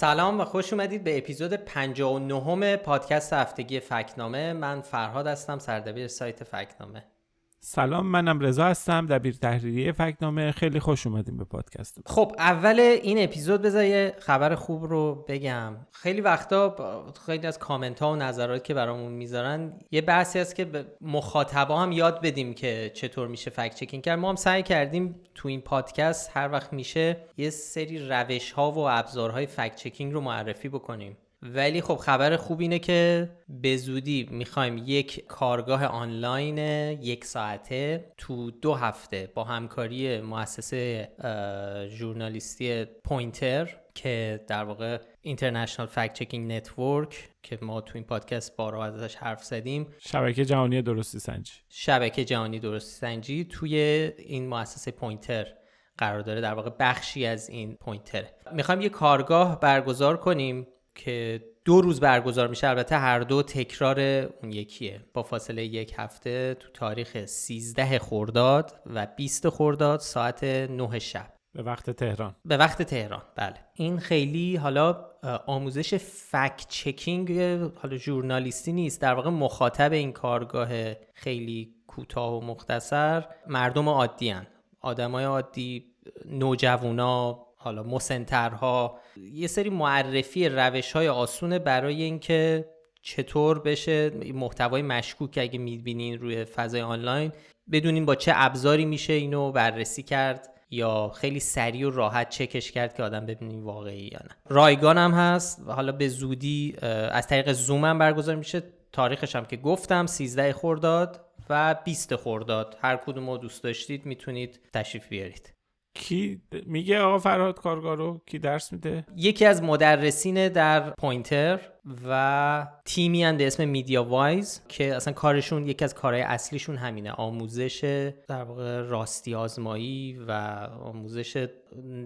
سلام و خوش اومدید به اپیزود 59 پادکست هفتگی فکنامه. من فرهاد هستم سردبیر سایت فکنامه. سلام منم رضا هستم دبیر تحریریه فکنامه. خیلی خوش اومدیم به پادکست خب اول این اپیزود بذار خبر خوب رو بگم. خیلی وقتا خیلی از کامنت ها و نظرات که برامون می‌ذارن یه بحثی هست که به مخاطبا هم یاد بدیم که چطور میشه فکت چکینگ کرد. ما هم سعی کردیم تو این پادکست هر وقت میشه یه سری روش ها و ابزارهای فکت چکینگ رو معرفی بکنیم. ولی خب خبر خوب اینه که به زودی می‌خوایم یک کارگاه آنلاین یک ساعته تو دو هفته با همکاری مؤسسه ژورنالیستی پوینتر که در واقع International Fact-Checking Network که ما تو این پادکست بارها ازش حرف زدیم. شبکه جهانی درستی سنجی. شبکه جهانی درستی سنجی توی این مؤسسه پوینتر قرار داره. در واقع بخشی از این پوینتر می‌خوایم یه کارگاه برگزار کنیم. که دو روز برگزار میشه. البته هر دو تکرار اون یکیه. با فاصله یک هفته تو تاریخ 13 خرداد و 20 خرداد ساعت 9 شب. به وقت تهران. به وقت تهران. بله. این خیلی حالا آموزش فکت چکینگ حالا ژورنالیستی نیست. در واقع مخاطب این کارگاه خیلی کوتاه و مختصر مردم عادی هن. آدمای عادی نوجوانا حالا مسنترها یه سری معرفی روش های آسونه برای اینکه چطور بشه محتوای مشکوک اگه می‌بینین روی فضای آنلاین بدونین با چه ابزاری میشه اینو بررسی کرد یا خیلی سریع و راحت چکش کرد که آدم ببینین واقعی یا نه. رایگان هم هست. حالا به زودی از طریق زوم هم برگزار میشه. تاریخش هم که گفتم 13 خرداد و 20 خرداد. هر کدوم رو دوست داشتید می‌تونید تشریف بیارید. کی میگه آقا فرهاد کارگاه رو کی درس میده؟ یکی از مدرسین در پوینتر و تیمی به اسم MediaWise که اصلا کارشون یکی از کارهای اصلیشون همینه آموزش در واقع راستی آزمایی و آموزش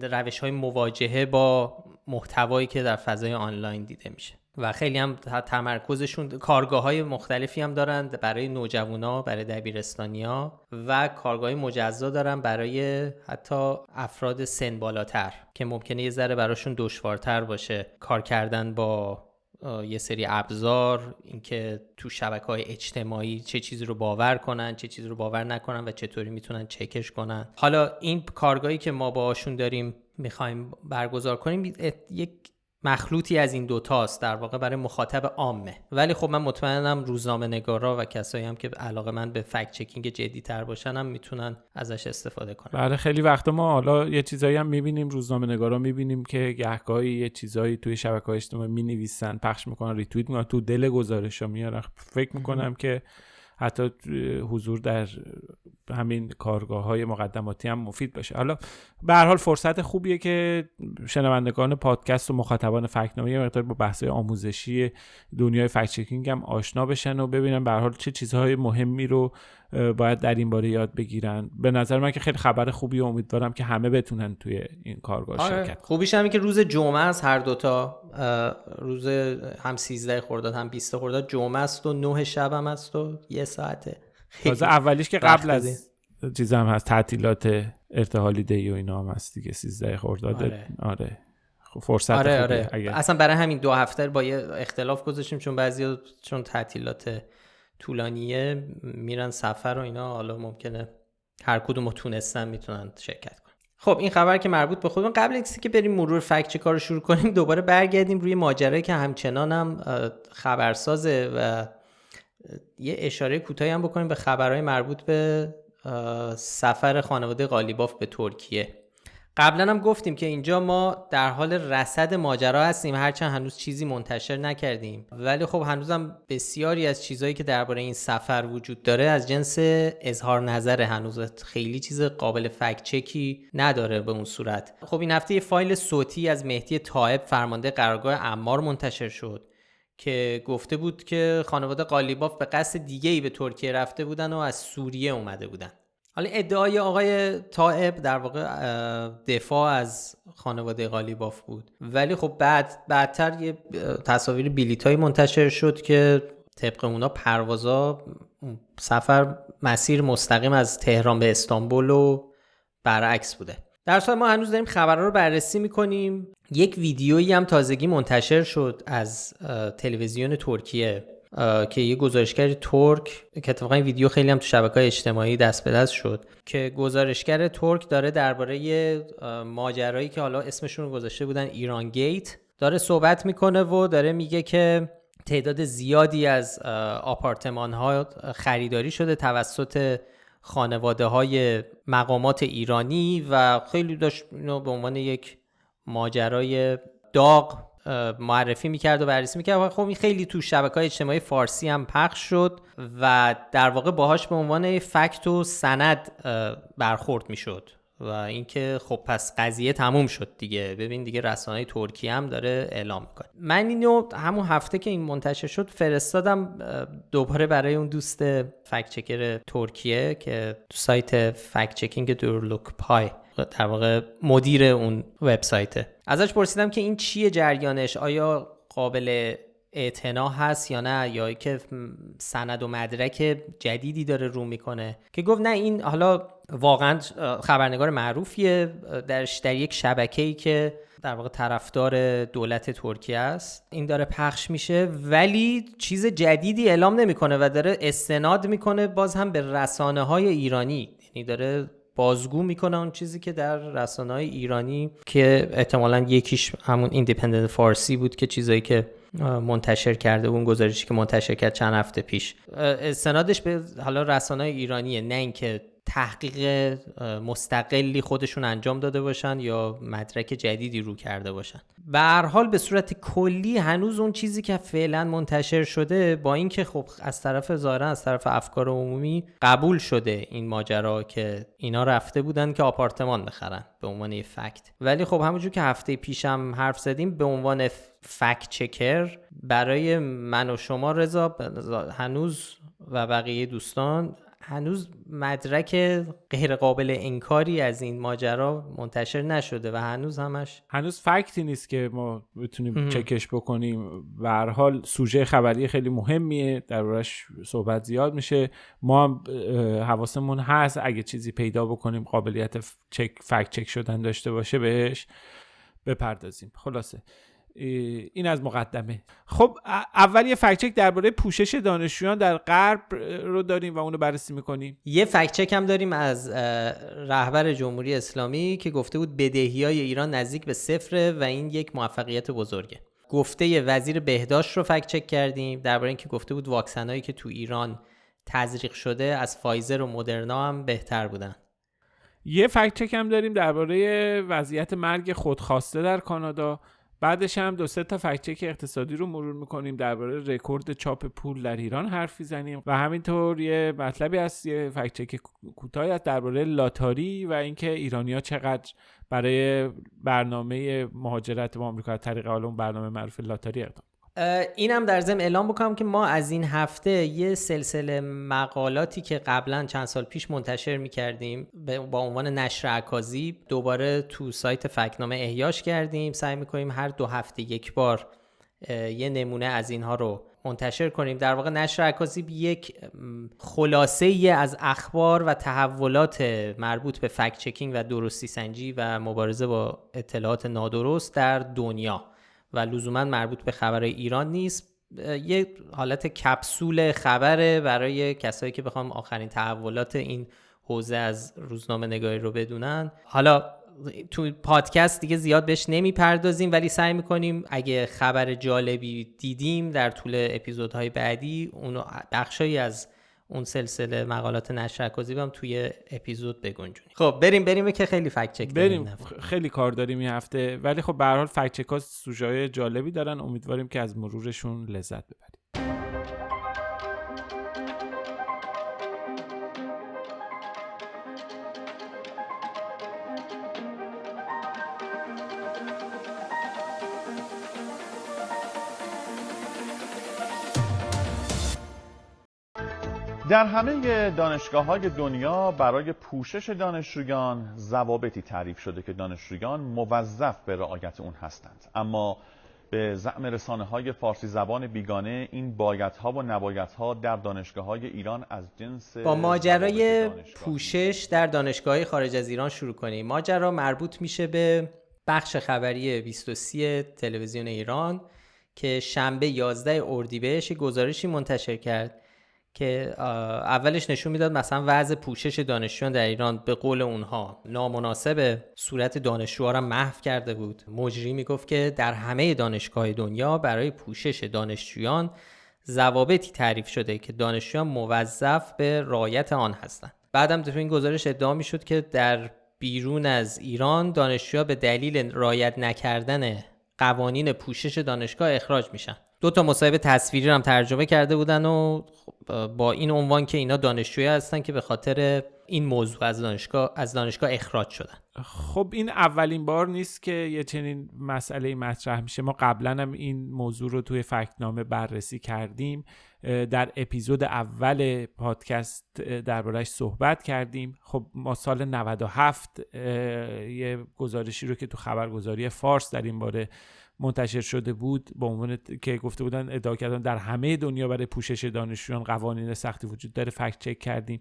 روش های مواجهه با محتوایی که در فضای آنلاین دیده میشه. و خیلی هم تمرکزشون کارگاه های مختلفی هم دارند برای نوجوانا برای دبیرستانیا و کارگاه مجزا دارن برای حتی افراد سن بالاتر که ممکنه یه ذره براشون دشوارتر باشه. کار کردن با یه سری ابزار اینکه تو شبکه های اجتماعی چه چیزی رو باور کنن چه چیزی رو باور نکنن و چطوری می‌تونن چکش کنن. حالا این کارگاهی که ما باشون داریم می‌خوایم برگزار کنیم یک مخلوطی از این دوتاست در واقع برای مخاطب عامه. ولی خب من مطمئنم روزنامه نگارا و کسایی هم که علاقه من به فکت چکینگ جدی تر باشن هم می‌تونن ازش استفاده کنن. بله خیلی وقت ما حالا یه چیزایی هم می‌بینیم روزنامه نگارا می‌بینیم که گهگاهی یه چیزایی توی شبکه های اجتماعی می‌نویسن پخش می‌کنن ریتوییت می‌کنن تو دل گزارش ها میارن فکر می‌کنم که حتی حضور در همین کارگاه های مقدماتی هم مفید باشه. حالا به هر حال فرصت خوبیه که شنوندگان پادکست و مخاطبان فکنامه یه مقدار با بحث آموزشی دنیای فکت هم آشنا بشن و ببینن به هر حال چه چیزهای مهمی رو باید در این باره یاد بگیرن به نظر من که خیلی خبر خوبی و امیدوارم که همه بتونن توی این کارگاه آره. شرکت خوبیش همین که روز جمعه است هر دوتا روز هم 13 خرداد هم 20 خرداد جمعه است و 9 شب هم است و یه ساعته تازه اولیش که قبل از چیز هم هست تعطیلات ارتحالی دی و اینا هم هست دیگه 13 خرداد آره, آره. خب فرصت آره آره. اصلا برای همین دو هفته با یه اختلاف گذاشتیم چون بعضی چون تعطیلات طولانیه میرن سفر و اینا. حالا ممکنه هر کدوم تونستن می‌تونن شرکت کنن. خب این خبر که مربوط به خودمون قبل اینکه که بریم مرور فکت چه کار شروع کنیم دوباره برگردیم روی ماجرایی که همچنان هم خبرسازه و یه اشاره کوتاهی هم بکنیم به خبرهای مربوط به سفر خانواده قالیباف به ترکیه. قبلا هم گفتیم که اینجا ما در حال رصد ماجرا هستیم هرچند هنوز چیزی منتشر نکردیم. ولی خب هنوزم بسیاری از چیزهایی که درباره این سفر وجود داره از جنس اظهار نظر هنوز خیلی چیز قابل فکت چکی نداره به اون صورت. خب این هفته یه فایل صوتی از مهدی طایب فرمانده قرارگاه امار منتشر شد که گفته بود که خانواده قالیباف به قصد دیگه ای به ترکیه رفته بودن و از سوریه اومده بودن. حالا ادعای آقای طائب در واقع دفاع از خانواده غالیباف بود. ولی خب بعد بعدتر یه تصاویر بلیط منتشر شد که طبق اونا پروازا سفر مسیر مستقیم از تهران به استانبول و برعکس بوده. در صورت ما هنوز داریم خبرها رو بررسی می‌کنیم. یک ویدیویی هم تازگی منتشر شد از تلویزیون ترکیه. که یه گزارشگر ترک که اتفاقا این ویدیو خیلی هم تو شبکه اجتماعی دست به دست شد که گزارشگر ترک داره درباره ماجرایی که حالا اسمشون رو گذاشته بودن ایران گیت داره صحبت می‌کنه و داره میگه که تعداد زیادی از آپارتمان ها خریداری شده توسط خانواده های مقامات ایرانی و خیلی داشت به عنوان یک ماجرای داغ معرفی می‌کرد و بررسی می‌کرد و خب این خیلی تو شبکه های اجتماعی فارسی هم پخش شد و در واقع باهاش به عنوان فکت و سند برخورد می‌شد و اینکه خب پس قضیه تموم شد دیگه. ببین دیگه رسانه ترکیه هم داره اعلام می‌کنه. من اینو همون هفته که این منتشر شد فرستادم دوباره برای اون دوست فکت چکر ترکیه که تو سایت فکت چکینگ دورلوک پای در واقع مدیر اون وبسایته. ازش پرسیدم که این چیه جریانش؟ آیا قابل اعتنا هست یا نه؟ یا که سند و مدرک جدیدی داره رو می‌کنه؟ که گفت نه این حالا واقعا خبرنگار معروفیه. در, در یک شبکه ای که در واقع طرفدار دولت ترکیه است. این داره پخش میشه ولی چیز جدیدی اعلام نمی‌کنه و داره استناد می‌کنه باز هم به رسانه های ایرانی. یعنی داره بازگو می‌کنه اون چیزی که در رسانه های ایرانی که احتمالا یکیش همون ایندیپندنت فارسی بود که چیزایی که منتشر کرده اون گزارشی که منتشر کرد چند هفته پیش. استنادش به حالا رسانه ایرانیه نه اینکه تحقیق مستقلی خودشون انجام داده باشن یا مدرک جدیدی رو کرده باشن. به هر حال به صورت کلی هنوز اون چیزی که فعلا منتشر شده با اینکه خب از طرف ظاهرا از طرف افکار عمومی قبول شده این ماجرا که اینا رفته بودن که آپارتمان بخرن به عنوان فکت. ولی خب همونجور که هفته پیشم حرف زدیم به عنوان فکت چکر برای من و شما رضا هنوز و بقیه دوستان هنوز مدرک غیر قابل انکاری از این ماجرا منتشر نشده و هنوز همش هنوز فکتی نیست که ما بتونیم چکش بکنیم. و هر حال سوژه خبری خیلی مهمیه. دربارش صحبت زیاد میشه. ما هم حواسمون هست اگه چیزی پیدا بکنیم قابلیت چک فکت چک شدن داشته باشه بهش بپردازیم. خلاصه. این از مقدمه. خب اول یه فکچک درباره پوشش دانشجویان در غرب رو داریم و اونو بررسی می‌کنیم. یه فکچک هم داریم از رهبر جمهوری اسلامی که گفته بود بدهی های ایران نزدیک به صفره و این یک موفقیت بزرگه. گفته وزیر بهداشت رو فکچک کردیم درباره اینکه گفته بود واکسنایی که تو ایران تزریق شده از فایزر و مدرنا هم بهتر بودن. یه fact-check هم داریم درباره وضعیت مرگ خودخواسته در کانادا. بعدش هم دو سه تا fact-check اقتصادی رو مرور می‌کنیم. درباره رکورد چاپ پول در ایران حرف می‌زنیم و همینطور یه مطلبی هست یه fact-check کوتاهی است درباره لاتاری و اینکه ایرانیا چقدر برای برنامه مهاجرت به آمریکا از طریق اون برنامه معروف لاتاری اقدام. اینم در ضمن اعلام بکنم که ما از این هفته یه سلسله مقالاتی که قبلا چند سال پیش منتشر می‌کردیم با عنوان نشر عکازی دوباره تو سایت فکنامه احیاش کردیم. سعی می‌کنیم هر دو هفته یک بار یه نمونه از اینها رو منتشر کنیم. در واقع نشر عکازی یک خلاصه ای از اخبار و تحولات مربوط به فکت چکینگ و درستی سنجی و مبارزه با اطلاعات نادرست در دنیا. و لزوما مربوط به خبرهای ایران نیست. یه حالت کپسول خبره برای کسایی که بخوام آخرین تحولات این حوزه از روزنامه نگاری رو بدونن. حالا تو پادکست دیگه زیاد بهش نمی‌پردازیم ولی سعی می‌کنیم اگه خبر جالبی دیدیم در طول اپیزودهای بعدی اونو بخشایی از اون سلسله مقالات نشرکازی هم توی اپیزود بگنجونیم خب بریم بریم که خیلی فکت چک بریم. خیلی کار داریم این هفته. ولی خب به هر حال فکت چک ها سوژه جالبی دارن. امیدواریم که از مرورشون لذت ببریم. در همه دانشگاه های دنیا برای پوشش دانشجویان ضوابطی تعریف شده که دانشجویان موظف به رعایت اون هستند. اما به زعم رسانه های فارسی زبان بیگانه این بایدها و نبایدها در دانشگاه های ایران از جنس با ماجرای. پوشش در دانشگاه خارج از ایران شروع کنیم. ماجرا مربوط میشه به بخش خبری 23 تلویزیون ایران که شنبه 11 اردیبهشت گزارشی منتشر کرد. که اولش نشون می‌داد مثلا وضع پوشش دانشجویان در ایران به قول اونها نامناسب صورت دانشجوها را محو کرده بود. مجری می‌گفت که در همه دانشگاه دنیا برای پوشش دانشجویان ضوابطی تعریف شده که دانشجویان موظف به رعایت آن هستند. بعدم تو این گزارش ادعا می‌شد که در بیرون از ایران دانشجوها به دلیل رعایت نکردن قوانین پوشش دانشگاه اخراج میشن. دو تا مصاحبه تصویری هم ترجمه کرده بودن و خب، با این عنوان که اینا دانشجویی هستن که به خاطر این موضوع از دانشگاه از دانشگاه اخراج شدن. خب این اولین بار نیست که یه چنین مسئله مطرح میشه. ما قبلا هم این موضوع رو توی فکتنامه بررسی کردیم. در اپیزود اول پادکست دربارهش صحبت کردیم. خب ما سال 97 اه، یه گزارشی رو که تو خبرگزاری فارس در این باره منتشر شده بود با عنوان که گفته بودن ادعا کردن در همه دنیا برای پوشش دانشجویان قوانین سختی وجود داره. فکت چک کردیم.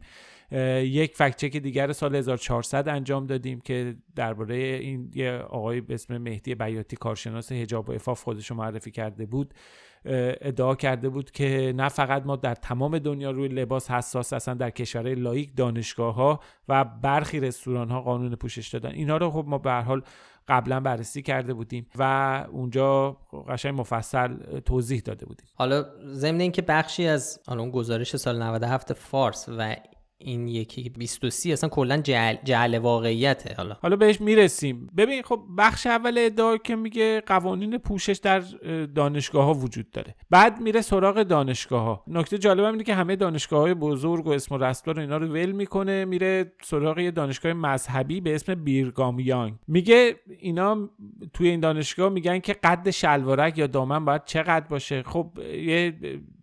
یک فکت چک دیگر سال 1400 انجام دادیم که درباره این یه آقای به اسم مهدی بیاتی کارشناس حجاب و عفاف خودش رو معرفی کرده بود. ادعا کرده بود که نه فقط ما در تمام دنیا روی لباس حساس هستن در کشورهای لایک دانشگاه ها و برخی رستوران ها قانون پوشش دادن. اینها رو خب ما به حال قبلا بررسی کرده بودیم و اونجا قشنگ مفصل توضیح داده بودیم. حالا ضمن اینکه بخشی از حالا اون گزارش سال 97 فارس و این یکی 23 اصلا کلا جعل, جعل واقعیته حالا. حالا بهش می‌رسیم. ببین خب بخش اول ادعا که میگه قوانین پوشش در دانشگاه ها وجود داره. بعد میره سراغ دانشگاه ها نکته جالب اینه که همه دانشگاه های بزرگ و اسم و رستار اینا رو ول می‌کنه میره سراغ یه دانشگاه مذهبی به اسم بیرگام یانگ. میگه اینا توی این دانشگاه میگن که قد شلوارک یا دامن باید چقدر باشه. خب یه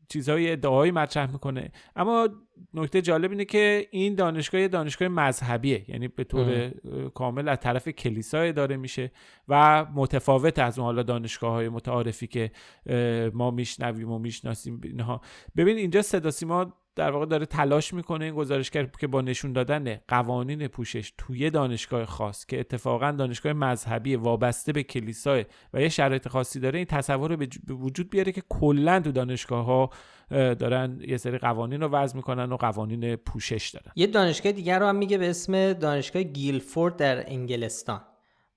چیزهای ادعایی مطرح می‌کنه. اما نکته جالب اینه که این دانشگاه یه دانشگاه مذهبیه. یعنی به طور اه، کامل از طرف کلیسا اداره میشه و متفاوت از اون حالا دانشگاه های متعارفی که ما میشنویم و می‌شناسیم اینها. ببین اینجا صدا سیما در واقع داره تلاش می‌کنه این گزارشگر که با نشون دادن قوانین پوشش توی دانشگاه خاص که اتفاقا دانشگاه مذهبی وابسته به کلیسا و یه شرایط خاصی داره این تصور رو به وجود بیاره که کلا تو دانشگاه ها دارن یه سری قوانین رو وضع می‌کنن و قوانین پوشش دارن. یه دانشگاه دیگر رو هم میگه به اسم دانشگاه گیلفورد در انگلستان.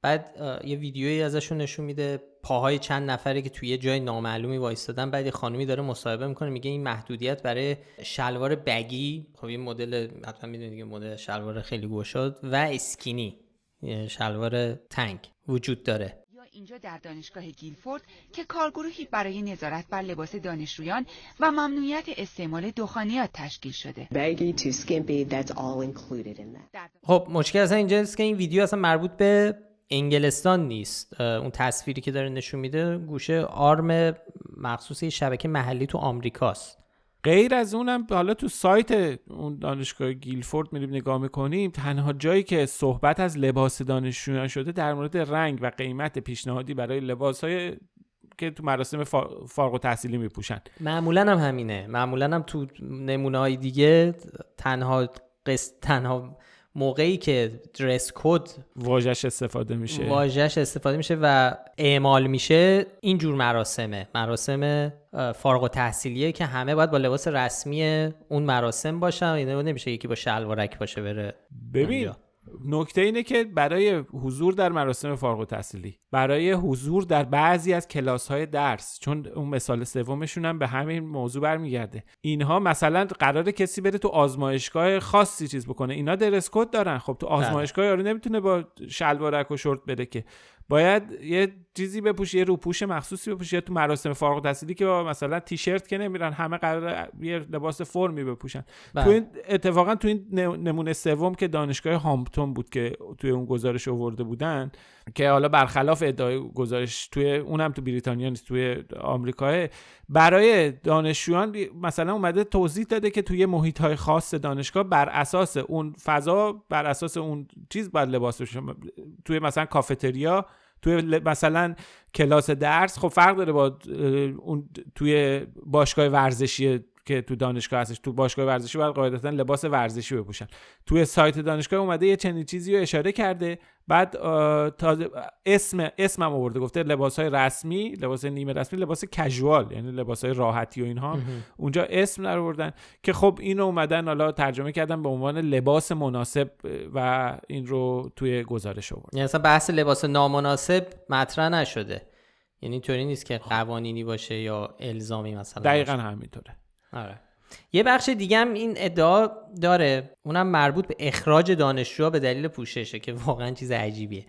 بعد یه ویدیویی ازشون نشون میده پاهای چند نفره که توی یه جای نامعلومی وایستادن بعد یه خانومی داره مصاحبه می‌کنه میگه این محدودیت برای شلوار بگی خب این مدل حتما می‌دونید دیگه مدل شلوار خیلی گشاد و اسکینی یه شلوار تنگ وجود داره یا اینجا در دانشگاه گیلفورد که کارگروهی برای نظارت بر لباس دانشجویان و ممنوعیت استعمال دخانیات تشکیل شده. baggy to skimpy, that's all included in that. در خب مشکل اصلا اینجاست که این ویدیو اصلا مربوط به انگلستان نیست. اون تصویری که داره نشون میده گوشه آرم مخصوص شبکه محلی تو آمریکاست. غیر از اونم حالا تو سایت اون دانشگاه گیلفورد میریم نگاه می‌کنیم تنها جایی که صحبت از لباس دانشجویان شده در مورد رنگ و قیمت پیشنهادی برای لباس های که تو مراسم فا- فارغ‌التحصیلی میپوشن. معمولا هم همینه. معمولا هم تو نمونه های دیگه تنها قسط تنها موقعی که dress code واژه‌ش استفاده میشه. واژه‌ش استفاده میشه و اعمال میشه اینجور مراسمه. مراسم فارغ‌التحصیلیه که همه باید با لباس رسمی اون مراسم باشن. یعنی نمیشه یکی با شلوارک باشه بره ببین اونجا. نکته اینه که برای حضور در مراسم فارغ التحصیلی برای حضور در بعضی از کلاس های درس چون اون مثال سومشون هم به همین موضوع برمیگرده. اینها مثلا قراره کسی بره تو آزمایشگاه خاصی چیز بکنه. اینا dress code دارن. خب تو آزمایشگاه یارو نمی‌تونه با شلوارک و شورت بره که. باید یه چیزی بپوشه یه روپوش مخصوصی بپوشه یا تو مراسم فارغ التحصیلی که با مثلا تیشرت که نمیرن همه قرار یه لباس فرمی بپوشن بله. تو این اتفاقا تو این نمونه سوم که دانشگاه هامپتون بود که توی اون گزارش آورده بودن که حالا برخلاف ادعای گزارش توی اونم تو بریتانیا نیست توی آمریکا برای دانشجویان مثلا اومده توضیح داده که توی محیط های خاص دانشگاه بر اساس اون فضا بر اساس اون چیز باید لباس بشه توی مثلا کافتریا توی مثلا کلاس درس خب فرق داره با اون توی باشگاه ورزشی که تو دانشگاه هستش تو باشگاه ورزشی باید قاعدتا لباس ورزشی بپوشن. توی سایت دانشگاه اومده یه چنین چیزی رو اشاره کرده. بعد تازه اسم اسمم آورده گفته لباس های رسمی لباس نیمه رسمی لباس کژوال یعنی لباس های راحتی و اینها. اونجا اسم آوردن که خب اینو اومدن حالا ترجمه کردن به عنوان لباس مناسب و این رو توی گزارش آورد یعنی اصلا بحث لباس نامناسب مطرح نشده. یعنی طوری نیست که قوانینی باشه یا الزامی مثلا دقیقا همینطوره. آره یه بخش دیگه هم این ادعا داره اونم مربوط به اخراج دانشجوها به دلیل پوششه که واقعا چیز عجیبیه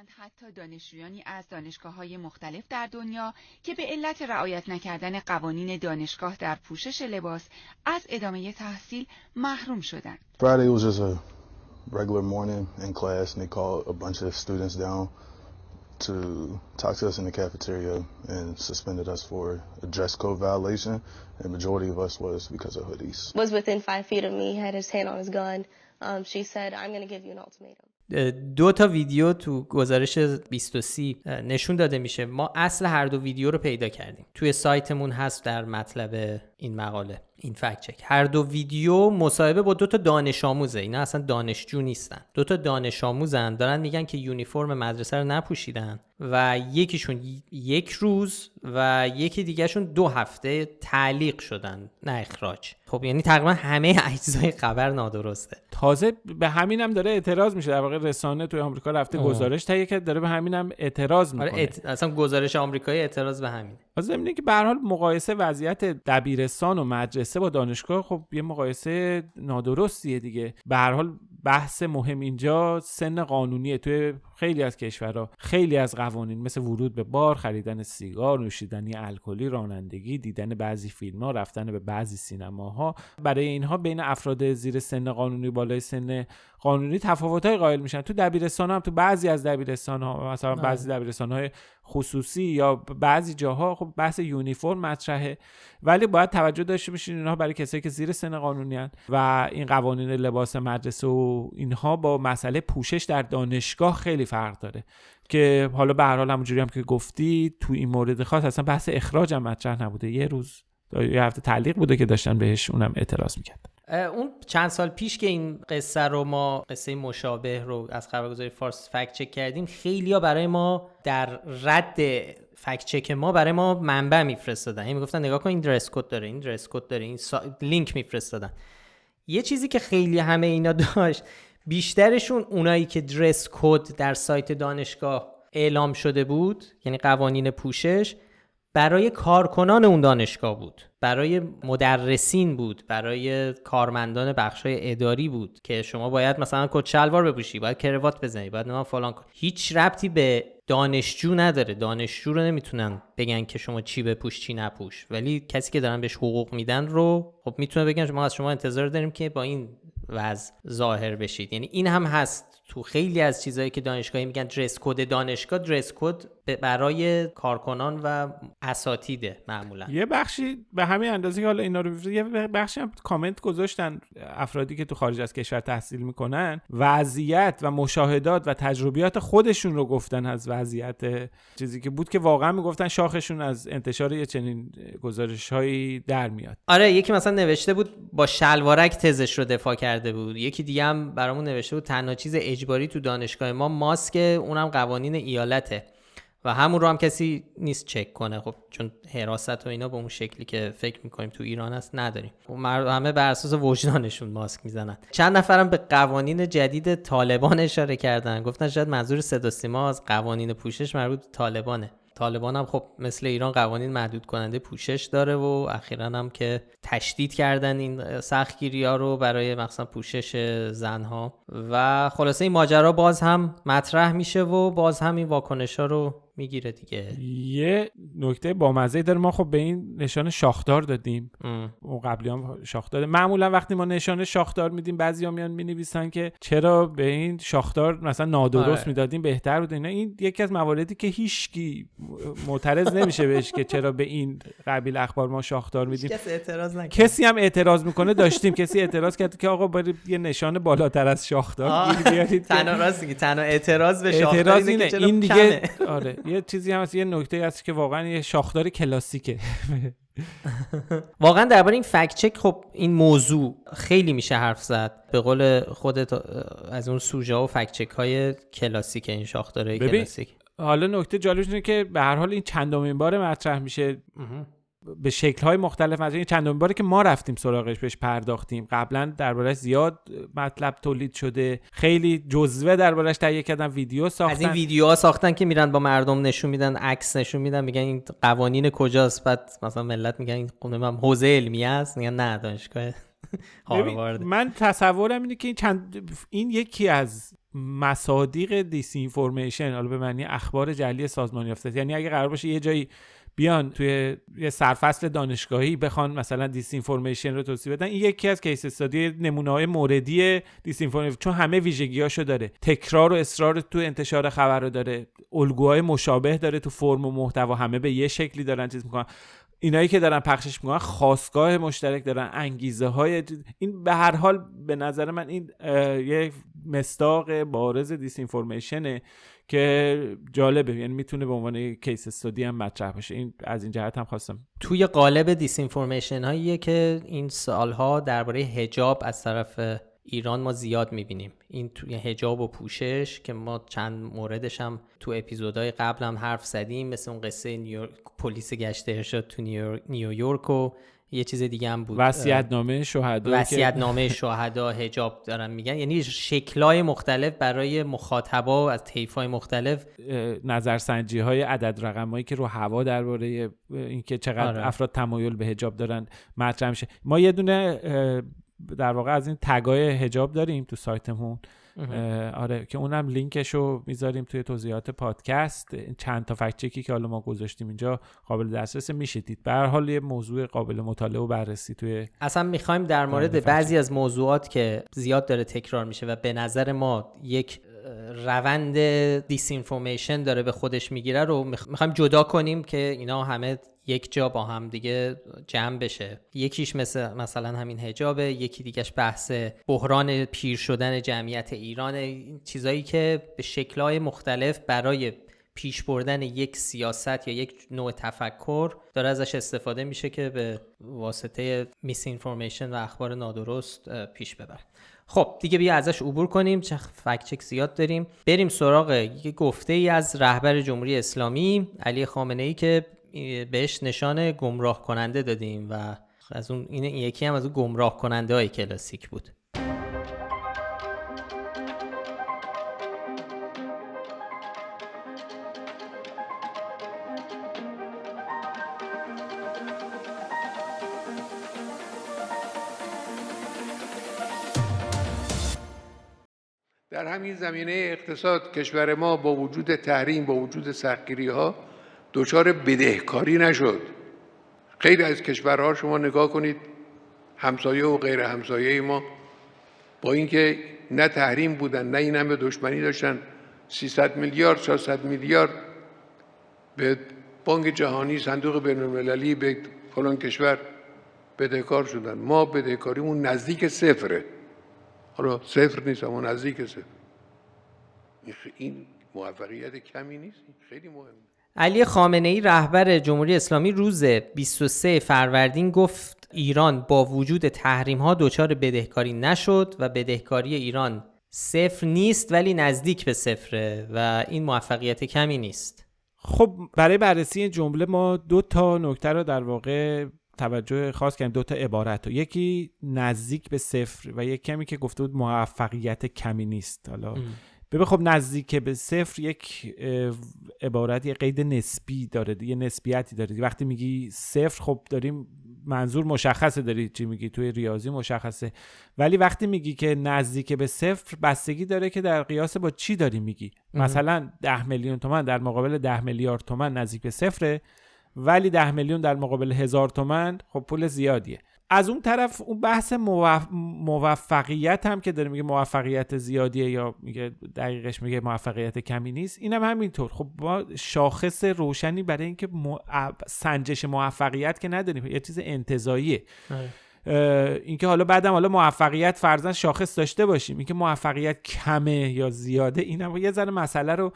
هستند حتی دانشجویانی از دانشگاه های مختلف در دنیا که به علت رعایت نکردن قوانین دانشگاه در پوشش لباس از ادامه تحصیل محروم شدند. Friday was just a regular morning in class and they called a bunch of students down to talk to us in the cafeteria and suspended us for a dress code violation. And the majority of us was because of hoodies. Was within five feet of me, had his hand on his gun. Um, she said, I'm going to give you an ultimatum. دو تا ویدیو تو گزارش 23 نشون داده میشه ما اصل هر دو ویدیو رو پیدا کردیم توی سایتمون هست در مطلب این مقاله این فکت چک هر دو ویدیو مصاحبه با دو تا دانش آموزه. اینا اصلا دانشجو نیستن. دو تا دانش آموزن. دارن میگن که یونیفرم مدرسه رو نپوشیدن. و یکیشون یک روز و یکی دیگهشون دو هفته تعلیق شدن. نه اخراج. خب یعنی تقریبا همه اجزای خبر نادرسته. تازه به همینم داره اعتراض میشه. در واقع رسانه توی آمریکا رفته گزارش تهیه کرد. داره به همینم اعتراض می‌کنه. آره اصلا گزارش آمریکایی اعتراض به همین از که به هر حال مقایسه وضعیت دبیرستان و مدرسه با دانشگاه خب یه مقایسه نادرستیه دیگه. به هر حال بحث مهم اینجا سن قانونیه توی خیلی از کشورها. خیلی از قوانین مثل ورود به بار خریدن سیگار نوشیدنی الکلی رانندگی دیدن بعضی فیلم ها رفتن به بعضی سینماها. برای اینها بین افراد زیر سن قانونی بالای سن قانونی تفاوت‌های قائل میشن. تو دبیرستان هم تو بعضی از دبیرستان ها مثلا بعضی دبیرستان های خصوصی یا بعضی جاها خب بحث یونیفرم مطرحه ولی باید توجه داشته باشین اینها برای کسایی که زیر سن قانونی هن و این قوانین لباس مدرسه و اینها با مسئله پوشش در دانشگاه خیلی فرق داره. که حالا به هر حال همونجوری هم که گفتی تو این مورد خاص اصلا بحث اخراج هم مطرح نبوده. یه روز یه هفته تعلیق بوده که داشتن بهش اونم اعتراض می‌کرد اون چند سال پیش که این قصه رو ما قصه مشابه رو از خبرگزاری فارس fact-check کردیم خیلی ها برای ما در رد fact-check ما برای ما منبع میفرستادن. این می‌گفتن نگاه کن این dress code داره این dress code داره این سا... لینک میفرستادن. یه چیزی که خیلی همه اینا داشت بیشترشون اونایی که dress code در سایت دانشگاه اعلام شده بود یعنی قوانین پوشش برای کارکنان اون دانشگاه بود. برای مدرسین بود. برای کارمندان بخشای اداری بود که شما باید مثلا کت شلوار بپوشی باید کروات بزنی باید نه فلان کن هیچ ربطی به دانشجو نداره. دانشجو رو نمی‌تونن بگن که شما چی بپوش چی نپوش. ولی کسی که دارن بهش حقوق میدن رو خب می‌تونه بگن ما از شما انتظار داریم که با این وضع ظاهر بشید. یعنی این هم هست. تو خیلی از چیزهایی که دانشگاهی میگن درس کد دانشگاه درس کد برای کارکنان و اساتیده معمولا. یه بخشی به همین اندازه که حالا اینا رو یه بخشی هم کامنت گذاشتن افرادی که تو خارج از کشور تحصیل می‌کنن. وضعیت و مشاهدات و تجربیات خودشون رو گفتن از وضعیت چیزی که بود که واقعا می‌گفتن شاخشون از انتشار یه چنین گزارش هایی در میاد. آره یکی مثلا نوشته بود با شلوارک تزش رو دفاع کرده بود. یکی دیگه هم برامون نوشته بود تنها چیز اجباری تو دانشگاه ما ماسک اونم قوانین ایالته. و همون رو هم کسی نیست چک کنه. خب چون حراست و اینا به اون شکلی که فکر می‌کنیم تو ایران هست نداریم. خب همه بر اساس وجدانشون ماسک می‌زنن. چند نفرم به قوانین جدید طالبان اشاره کردن. گفتن شاید منظور صدا سیما از قوانین پوشش مربوط طالبانه. طالبان هم خب مثل ایران قوانین محدود کننده پوشش داره و اخیرا هم که تشدید کردن این سختگیری ها رو برای مثلا پوشش زنها. و خلاصه این ماجرا باز هم مطرح میشه و باز هم این واکنش ها رو می‌گیره دیگه. یه نکته بامزه داره. ما خب به این نشان شاخدار دادیم. ام. اون قبلی هم شاخدار معمولا وقتی ما نشان شاخدار میدیم بعضی میان می‌نویسن که چرا به این شاخدار مثلا نادرست آره. می‌دادیم بهتر بود اینا. این یکی از مواردی که هیچکی معترض نمیشه بهش که چرا به این قبیل اخبار ما شاخدار میدیم. کسی اعتراض نکرد. کسی هم اعتراض می‌کنه داشتیم. کسی اعتراض کرد که آقا برید یه نشان بالاتر از شاخدار بیارید. تنها راست میگی. تنها اعتراض به شاخدار اعتراض اینه این دیگه. آره یه چیزی هم هست یه نکته هست که واقعا یه شاخدار کلاسیکه. واقعا درباره این فکت چک خب این موضوع خیلی میشه حرف زد. به قول خودت از اون سوژه و فکت چک های کلاسیک این شاخدارهای ببین، کلاسیک. حالا نکته جالبش اینه که به هر حال این چندمین بار مطرح میشه. به شکل های مختلف مطرح این چندمین باره که ما رفتیم سراغش بهش پرداختیم. قبلا دربارش زیاد مطلب تولید شده. خیلی جزوه دربارش تهیه کردن ویدیو ساختن از این ویدیوها ساختن که میرن با مردم نشون میدن عکس نشون میدن میگن این قوانین کجاست. بعد مثلا ملت میگن این من حوزه علمیه است. میگن نه دانشگاه هاروارد. من تصورم اینه که این چند این یکی از مصادیق disinformation حالا به معنی اخبار جعلی سازمان یافته. یعنی اگه قرار باشه یه جایی بیان توی یه سرفصل دانشگاهی بخوان مثلا disinformation رو توضیح بدن این یکی از case study نمونه های موردی disinformation چون همه ویژگیاشو داره. تکرار و اصرار تو انتشار خبر رو داره. الگوهای مشابه داره تو فرم و محتوا همه به یه شکلی دارن چیز می‌کنن. اینایی که دارن پخشش می‌کنن خاستگاه مشترک دارن انگیزه های این به هر حال به نظر من این یه مصداق بارز dis که جالبه یعنی می‌تونه به عنوان case study هم مطرح باشه. این از این جهت هم خواستم. توی قالب disinformation هاییه که این سالها درباره حجاب از طرف ایران ما زیاد می‌بینیم. این توی حجاب و پوشش که ما چند موردش هم تو اپیزودهای قبل هم حرف زدیم مثل اون قصه نیویورک پلیس گشت ارشاد تو نیویورک و یه چیز دیگه هم بود. وصیت‌نامه شهدا که- وصیت نامه شهدا هجاب دارن میگن. یعنی شکلهای مختلف برای مخاطبا از طیف‌های مختلف. نظرسنجی های عدد رقم هایی که رو هوا درباره اینکه چقدر آره. افراد تمایل به هجاب دارن مطرح میشه. ما یه دونه در واقع از این تگای هجاب داریم تو سایتمون. آره که اونم لینکش رو می‌ذاریم توی توضیحات پادکست. چند تا فکت چکی که حالا ما گذاشتیم اینجا قابل دسترس میشه دید. به هر حال یه موضوع قابل مطالعه و بررسی توی اصلا می‌خوایم در مورد بعضی از موضوعات که زیاد داره تکرار میشه و به نظر ما یک روند دیس اینفورمیشن داره به خودش می‌گیره رو می‌خوایم جدا کنیم که اینا همه یک جا با هم دیگه جمع بشه. یکیش مثل مثلا همین هجابه یکی دیگهش بحث بحران پیر شدن جمعیت ایران. چیزایی که به شکلهای مختلف برای پیش بردن یک سیاست یا یک نوع تفکر داره ازش استفاده میشه که به واسطه میس و اخبار نادرست پیش ببره. خب دیگه بیا ازش عبور کنیم. چه فکت چک زیاد داریم. بریم سراغ یه گفته ای از رهبر جمهوری اسلامی علی خامنه ای که بهش نشان گمراه کننده دادیم و از اون این یکی هم از اون گمراه کننده های کلاسیک بود. در همین زمینه اقتصاد کشور ما با وجود تحریم با وجود سختگیری ها دچار بدهکاری نشد. خیلی از کشورها شما نگاه کنید همسایه و غیر همسایه ما با اینکه نه تحریم بودن نه این همه دشمنی داشتن 300 میلیارد 400 میلیارد به بانک جهانی صندوق بین المللی به فلان کشور بدهکار شدن. ما بدهکاریمون نزدیک صفره. حالا صفر نیست اما نزدیک صفر. این موفقیت کمی نیست خیلی مهمه. علی خامنه ای رهبر جمهوری اسلامی روز 23 فروردین گفت ایران با وجود تحریم ها دچار بدهکاری نشد و بدهکاری ایران صفر نیست ولی نزدیک به صفره و این موفقیت کمی نیست. خب برای بررسی این جمله ما دو تا نکته رو در واقع توجه خاص کردیم دو تا عبارت رو. یکی نزدیک به صفر و یک کمی که گفته بود موفقیت کمی نیست. حالا ببین خب نزدیک به صفر یک اه، عبارت یه قید نسبی داره یه نسبیتی داره وقتی میگی صفر خب داریم منظور مشخصه داری چی میگی توی ریاضی مشخصه. ولی وقتی میگی که نزدیک به صفر بستگی داره که در قیاس با چی داری میگی. مثلا ده میلیون تومن در مقابل ده میلیارد تومن نزدیک به صفره ولی ده میلیون در مقابل هزار تومن خب پول زیادیه. از اون طرف اون بحث موفقیت هم که داره میگه موفقیت زیادیه یا میگه دقیقش میگه موفقیت کمی نیست اینم هم همینطور خب ما شاخص روشنی برای اینکه سنجش موفقیت که نداریم یه چیز انتظاییه آره. اینکه حالا بعدم حالا موفقیت فرزن شاخص داشته باشیم. اینکه موفقیت کمه یا زیاده این یه ذره مسئله رو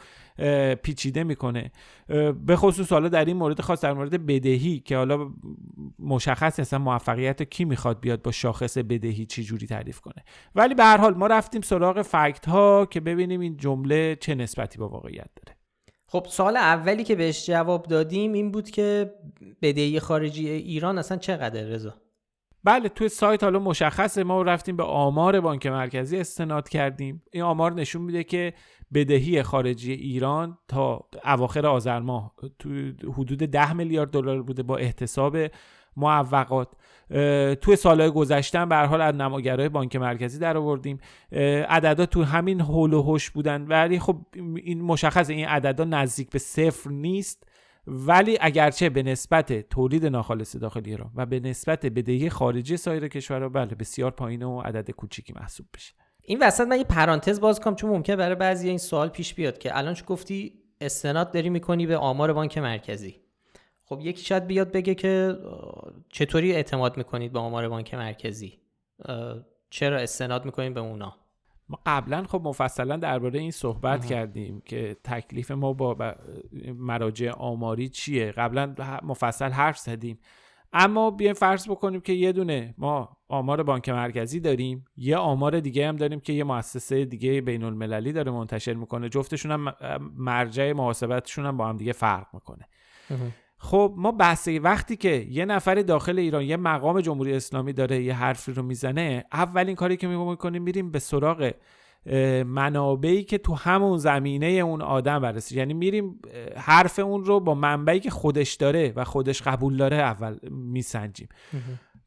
پیچیده می‌کنه. به خصوص حالا در این مورد خاص در مورد بدهی که حالا مشخص اصلا موفقیت کی می‌خواد بیاد با شاخص بدهی چی جوری تعریف کنه. ولی به هر حال ما رفتیم سراغ فکت ها که ببینیم این جمله چه نسبتی با واقعیت داره. خب سال اولی که بهش جواب دادیم این بود که بدهی خارجی ایران اصلا چقدر رضا؟ بله توی سایت حالا مشخصه. ما رفتیم به آمار بانک مرکزی استناد کردیم. این آمار نشون میده که بدهی خارجی ایران تا اواخر آذر ماه تو حدود 10 میلیارد دلار بوده با احتساب معوقات توی سالهای گذشته به حال از نماگرای بانک مرکزی در آوردیم. عددا تو همین هول و هوش بودن. ولی خب این مشخصه این عددا نزدیک به صفر نیست. ولی اگرچه به نسبت تولید ناخالص داخلی ایران و به نسبت بدهی خارجی سایر کشورها بله بسیار پایین و عدد کوچیکی محسوب بشه. این وسط من یه پرانتز باز کنم چون ممکنه برای بعضی این سوال پیش بیاد که الان چه گفتی؟ استناد داری می‌کنی به آمار بانک مرکزی. خب یکی شاید بیاد بگه که چطوری اعتماد می‌کنید به آمار بانک مرکزی؟ چرا استناد می‌کنید به اونا؟ ما قبلا خب مفصلا درباره این صحبت کردیم که تکلیف ما با مراجع آماری چیه؟ قبلا مفصل حرف زدیم. اما بیایم فرض بکنیم که یه دونه ما آمار بانک مرکزی داریم یه آمار دیگه هم داریم که یه مؤسسه دیگه بین المللی داره منتشر می‌کنه. جفتشون هم مرجع محاسبتشون هم با هم دیگه فرق می‌کنه. خب ما بحث وقتی که یه نفر داخل ایران یه مقام جمهوری اسلامی داره یه حرفی رو می‌زنه اولین کاری که می‌کنیم میریم به سراغ منابعی که تو همون زمینه اون آدم برسه یعنی میریم حرف اون رو با منبعی که خودش داره و خودش قبول داره اول میسنجیم.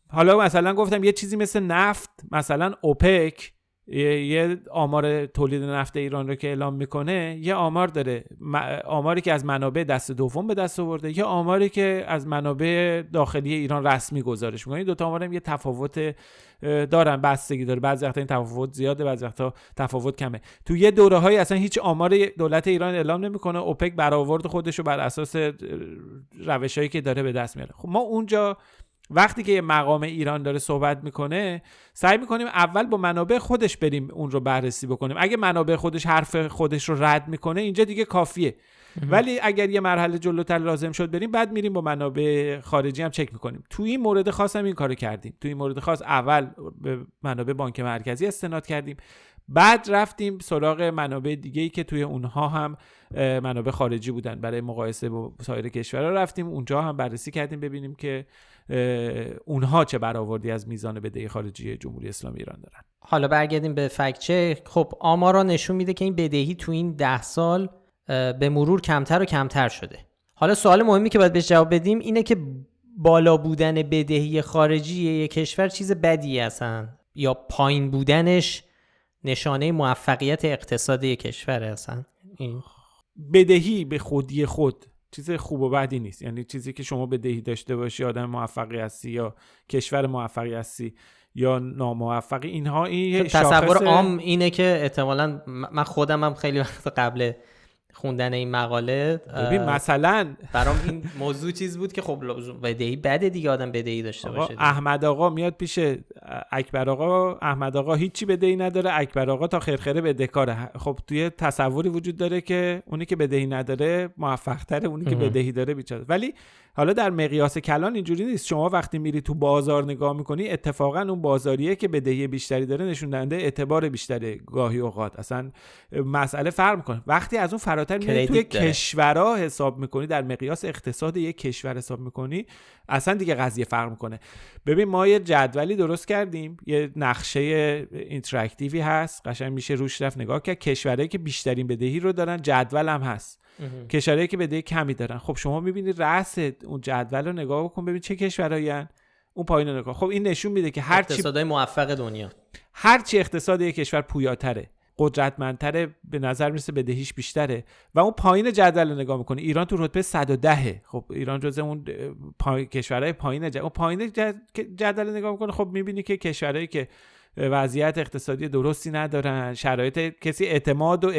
حالا مثلا گفتم یه چیزی مثل نفت مثلا اوپک یه آمار تولید نفت ایران رو که اعلام می‌کنه یه آمار داره. آماری که از منابع دست دوم به دست آورده یه آماری که از منابع داخلی ایران رسمی گزارش می‌کنه. این دو تا آمار هم یه تفاوت دارن. بستگی داره. بعضی وقتا این تفاوت زیاده بعضی وقتا تفاوت کمه. تو یه دوره های اصلا هیچ آمار دولت ایران اعلام نمی‌کنه. اوپک برآورد خودش رو بر اساس روشهایی که داره به دست میاره. خب ما اونجا وقتی که یه مقام ایران داره صحبت می‌کنه سعی می‌کنیم اول با منابع خودش بریم اون رو بررسی بکنیم. اگه منابع خودش حرف خودش رو رد می‌کنه اینجا دیگه کافیه. ولی اگر یه مرحله جلوتر لازم شد بریم بعد میریم با منابع خارجی هم چک می‌کنیم. تو این مورد خاص هم این کارو کردیم. تو این مورد خاص اول به منابع بانک مرکزی استناد کردیم. بعد رفتیم سراغ منابع دیگه ای که توی اونها هم منابع خارجی بودن. برای مقایسه با سایر کشورها رفتیم. اونجا هم بررسی کردیم ببینیم که اونها چه برآوردی از میزان بدهی خارجی جمهوری اسلامی ایران دارن. حالا برگردیم به فکچه خب آمارا نشون میده که این بدهی تو این ده سال به مرور کمتر و کمتر شده. حالا سوال مهمی که باید بهش جواب بدیم اینه که بالا بودن بدهی خارجی یک کشور چیز بدی هستن؟ یا پایین بودنش نشانه موفقیت اقتصادی کشور هستن؟ بدهی به خودی خود. چیز خوب و بدی نیست. یعنی چیزی که شما بدهی داشته باشی آدم موفقی هستی یا کشور موفقی هستی یا ناموفقی اینها این تصور عام اینه که احتمالا من خودم هم خیلی وقت قبل خوندن این مقاله ببین مثلا برام این موضوع چیز بود که خب بدهی بده دیگه آدم بدهی داشته باشه احمد آقا میاد پیش اکبر آقا. احمد آقا هیچی بدهی نداره. اکبر آقا تا خیرخره بدهکاره خب توی تصوری وجود داره که اونی که بدهی نداره موفق تره اونی که بدهی داره بیچاره. ولی حالا در مقیاس کلان اینجوری نیست. شما وقتی میری تو بازار نگاه می‌کنی اتفاقا اون بازاریه که بدهی بیشتری داره نشون دهنده اعتبار بیشتری گاهی اوقات. اصلا مسئله فرق می‌کنه. وقتی از اون فراتر میری توی کشورها حساب می‌کنی در مقیاس اقتصاد یک کشور حساب می‌کنی اصلا دیگه قضیه فرق می‌کنه. ببین ما یه جدولی درست کردیم یه نقشه اینتراکتیوی هست قشنگ میشه روش رفت نگاه کرد. کشورهایی که بیشترین بدهی رو دارن جدول هم هست. کشورهایی که بدهی کمی دارن. خب شما می‌بینید رأس اون جدول رو نگاه بکن ببین چه کشورهایی اون پایین نگاه خب این نشون میده که هر چی اقتصادهای موفق دنیا. هر چی اقتصاد یک کشور پویاتره. قدرتمندتره به نظر می‌رسه بدهیش بیشتره. و اون پایین جدول رو نگاه می‌کنه ایران تو رتبه 110 خب ایران جزء اون پای... کشورهای پایین جدول اون پایین جدول نگاه می‌کنه خب می‌بینی که کشورهایی که وضعیت اقتصادی درستی ندارن شرایط کسی اعتماد و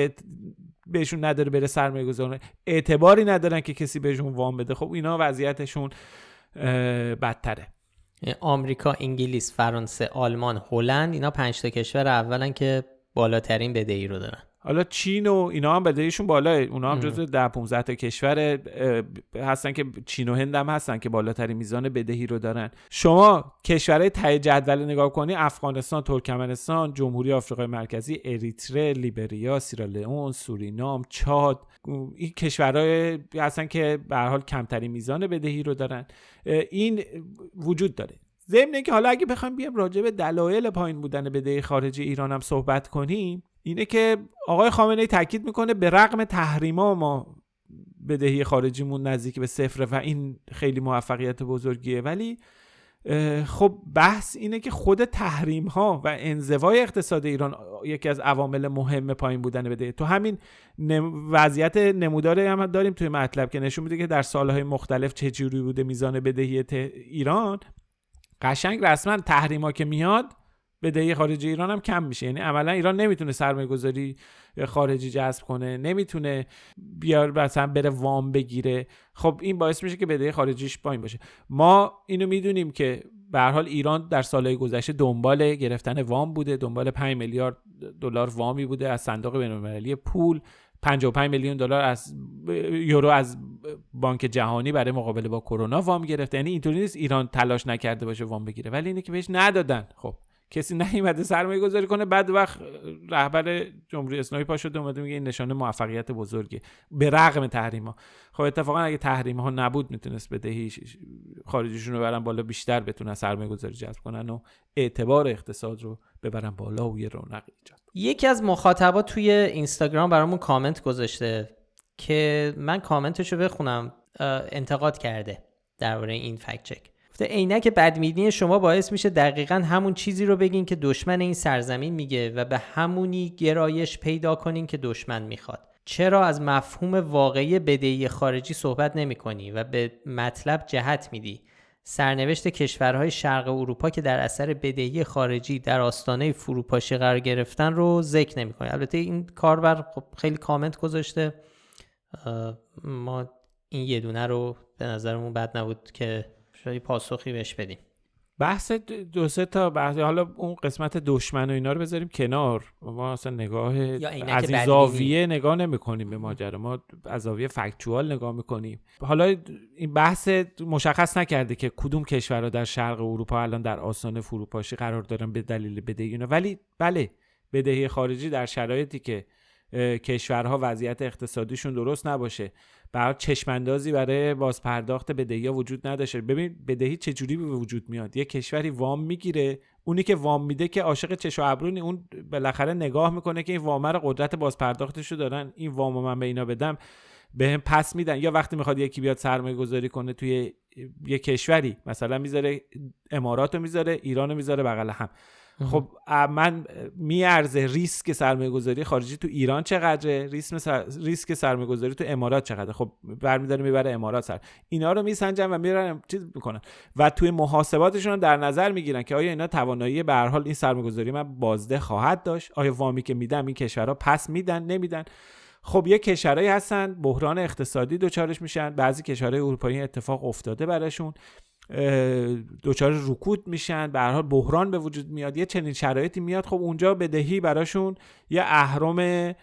بهشون نداره بره سرمایه گذارن اعتباری ندارن که کسی بهشون وام بده. خب اینا وضعیتشون بدتره. آمریکا، انگلیس، فرانسه، آلمان، هلند اینا پنج تا کشور اولن که بالاترین بدهی رو دارن. حالا چین و اینا هم بدهیشون بالاه اونا هم جزو 10 15 تا کشور هستن که چین و هند هم هستن که بالاترین میزان بدهی رو دارن. شما کشورهای ته جدول نگاه کنی افغانستان ترکمنستان جمهوری آفریقای مرکزی اریتره لیبریا سیرالئون سورینام چاد این کشورهای هستن که به حال کمترین میزان بدهی رو دارن. این وجود داره. ضمن که حالا اگه بخوایم بیام راجع به دلایل پایین بودن بدهی خارجی ایران هم صحبت کنیم اینه که آقای خامنه ای تاکید می‌کنه به رغم تحریما ما بدهی خارجیمون نزدیک به صفر و این خیلی موفقیت بزرگیه. ولی خب بحث اینه که خود تحریم ها و انزوای اقتصاد ایران یکی از عوامل مهم پایین بودن بدهی تو همین وضعیت نموداری هم داریم توی مطلب که نشون میده که در سالهای مختلف چه جوری بوده میزان بدهی ایران. قشنگ رسما تحریما که میاد بدهی خارجی ایران هم کم میشه. یعنی عملا ایران نمی‌تونه سرمایه گذاری خارجی جذب کنه نمی‌تونه بیار مثلا بره وام بگیره. خب این باعث میشه که بدهی خارجیش پایین باشه. ما اینو می‌دونیم که به حال ایران در سالهای گذشته دنبال گرفتن وام بوده. دنبال 5 میلیارد دلار وامی بوده. از صندوق بین‌المللی پول 55 میلیون دلار از یورو از بانک جهانی برای مقابله با کرونا وام گرفته. یعنی اینطوری نیست ایران تلاش نکرده باشه وام بگیره. ولی اینه که بهش ندادن. خب. کسی نیومده سرمایه گذاری کنه بعد وقت رهبر جمهوری اسلامی پا شده اومده میگه این نشانه موفقیت بزرگی به رغم تحریما. خب اتفاقا اگه تحریم ها نبود می‌تونست بدهی خارجیشون رو برن بالا بیشتر بتونن سرمایه گذاری جذب کنن و اعتبار اقتصاد رو ببرن بالا و یه رونق ایجاد یکی از مخاطبا توی اینستاگرام برامون کامنت گذاشته که من کامنتش رو بخونم انتقاد کرده درباره این فکت چک. عینک بدبینی شما باعث میشه دقیقا همون چیزی رو بگین که دشمن این سرزمین میگه و به همونی گرایش پیدا کنین که دشمن می‌خواد. چرا از مفهوم واقعی بدهی خارجی صحبت نمی کنی و به مطلب جهت میدی؟ سرنوشت کشورهای شرق اروپا که در اثر بدهی خارجی در آستانه فروپاشی قرار گرفتن رو ذکر نمی کنی. البته این کاربر خب خیلی کامنت گذاشته. ما این یه دونه رو به نظرمون بد نبود که شاید پاسخی بهش بدیم. بحث دو سه تا بحث حالا اون قسمت دشمن و اینا رو بذاریم کنار. ما اصلا نگاه از این زاویه نگاه نمی کنیم به ماجرا. ما از زاویه فکتوال نگاه می‌کنیم. حالا این بحث مشخص نکرده که کدوم کشورها در شرق اروپا الان در آسان فروپاشی قرار دارن به دلیل بدهی اینا. ولی بله بدهی خارجی در شرایطی که کشورها وضعیت اقتصادیشون درست نباشه. برای چشماندازی برای بازپرداخت بدهی ها وجود نداشته. ببین بدهی چجوری به وجود میاد؟ یه کشوری وام می‌گیره اونی که وام میده که عاشق چش و ابرونی اون بالاخره نگاه می‌کنه که این وامه رو قدرت بازپرداختش رو دارن. این وام من به اینا بدم به هم پس میدن. یا وقتی می‌خواد یکی بیاد سرمایه گذاری کنه توی یه کشوری مثلا می‌ذاره امارات رو می‌ذاره ایران رو می‌ذاره بغل هم. خب من میارزه ریسک سرمایه گذاری خارجی تو ایران چقدره؟ ریسک ریسک سرمایه گذاری تو امارات چقدره؟ خب برمیداره می‌بره امارات سر. اینا رو میسنجن و میرن چیز می‌کنن. و توی محاسباتشون در نظر می‌گیرن که آیا اینا توانایی به هر حال این سرمایه گذاری من بازده خواهد داشت؟ آیا وامی که میدم این کشورها پس میدن؟ نمیدن. خب یه کشورهایی هستن بحران اقتصادی دوچارش میشن بعضی کشورهای اروپایی اتفاق افتاده براشون. دچار رکود میشن. به حال بحران به وجود میاد. یه چنین شرایطی میاد. خب اونجا بدهی براشون یه اهرم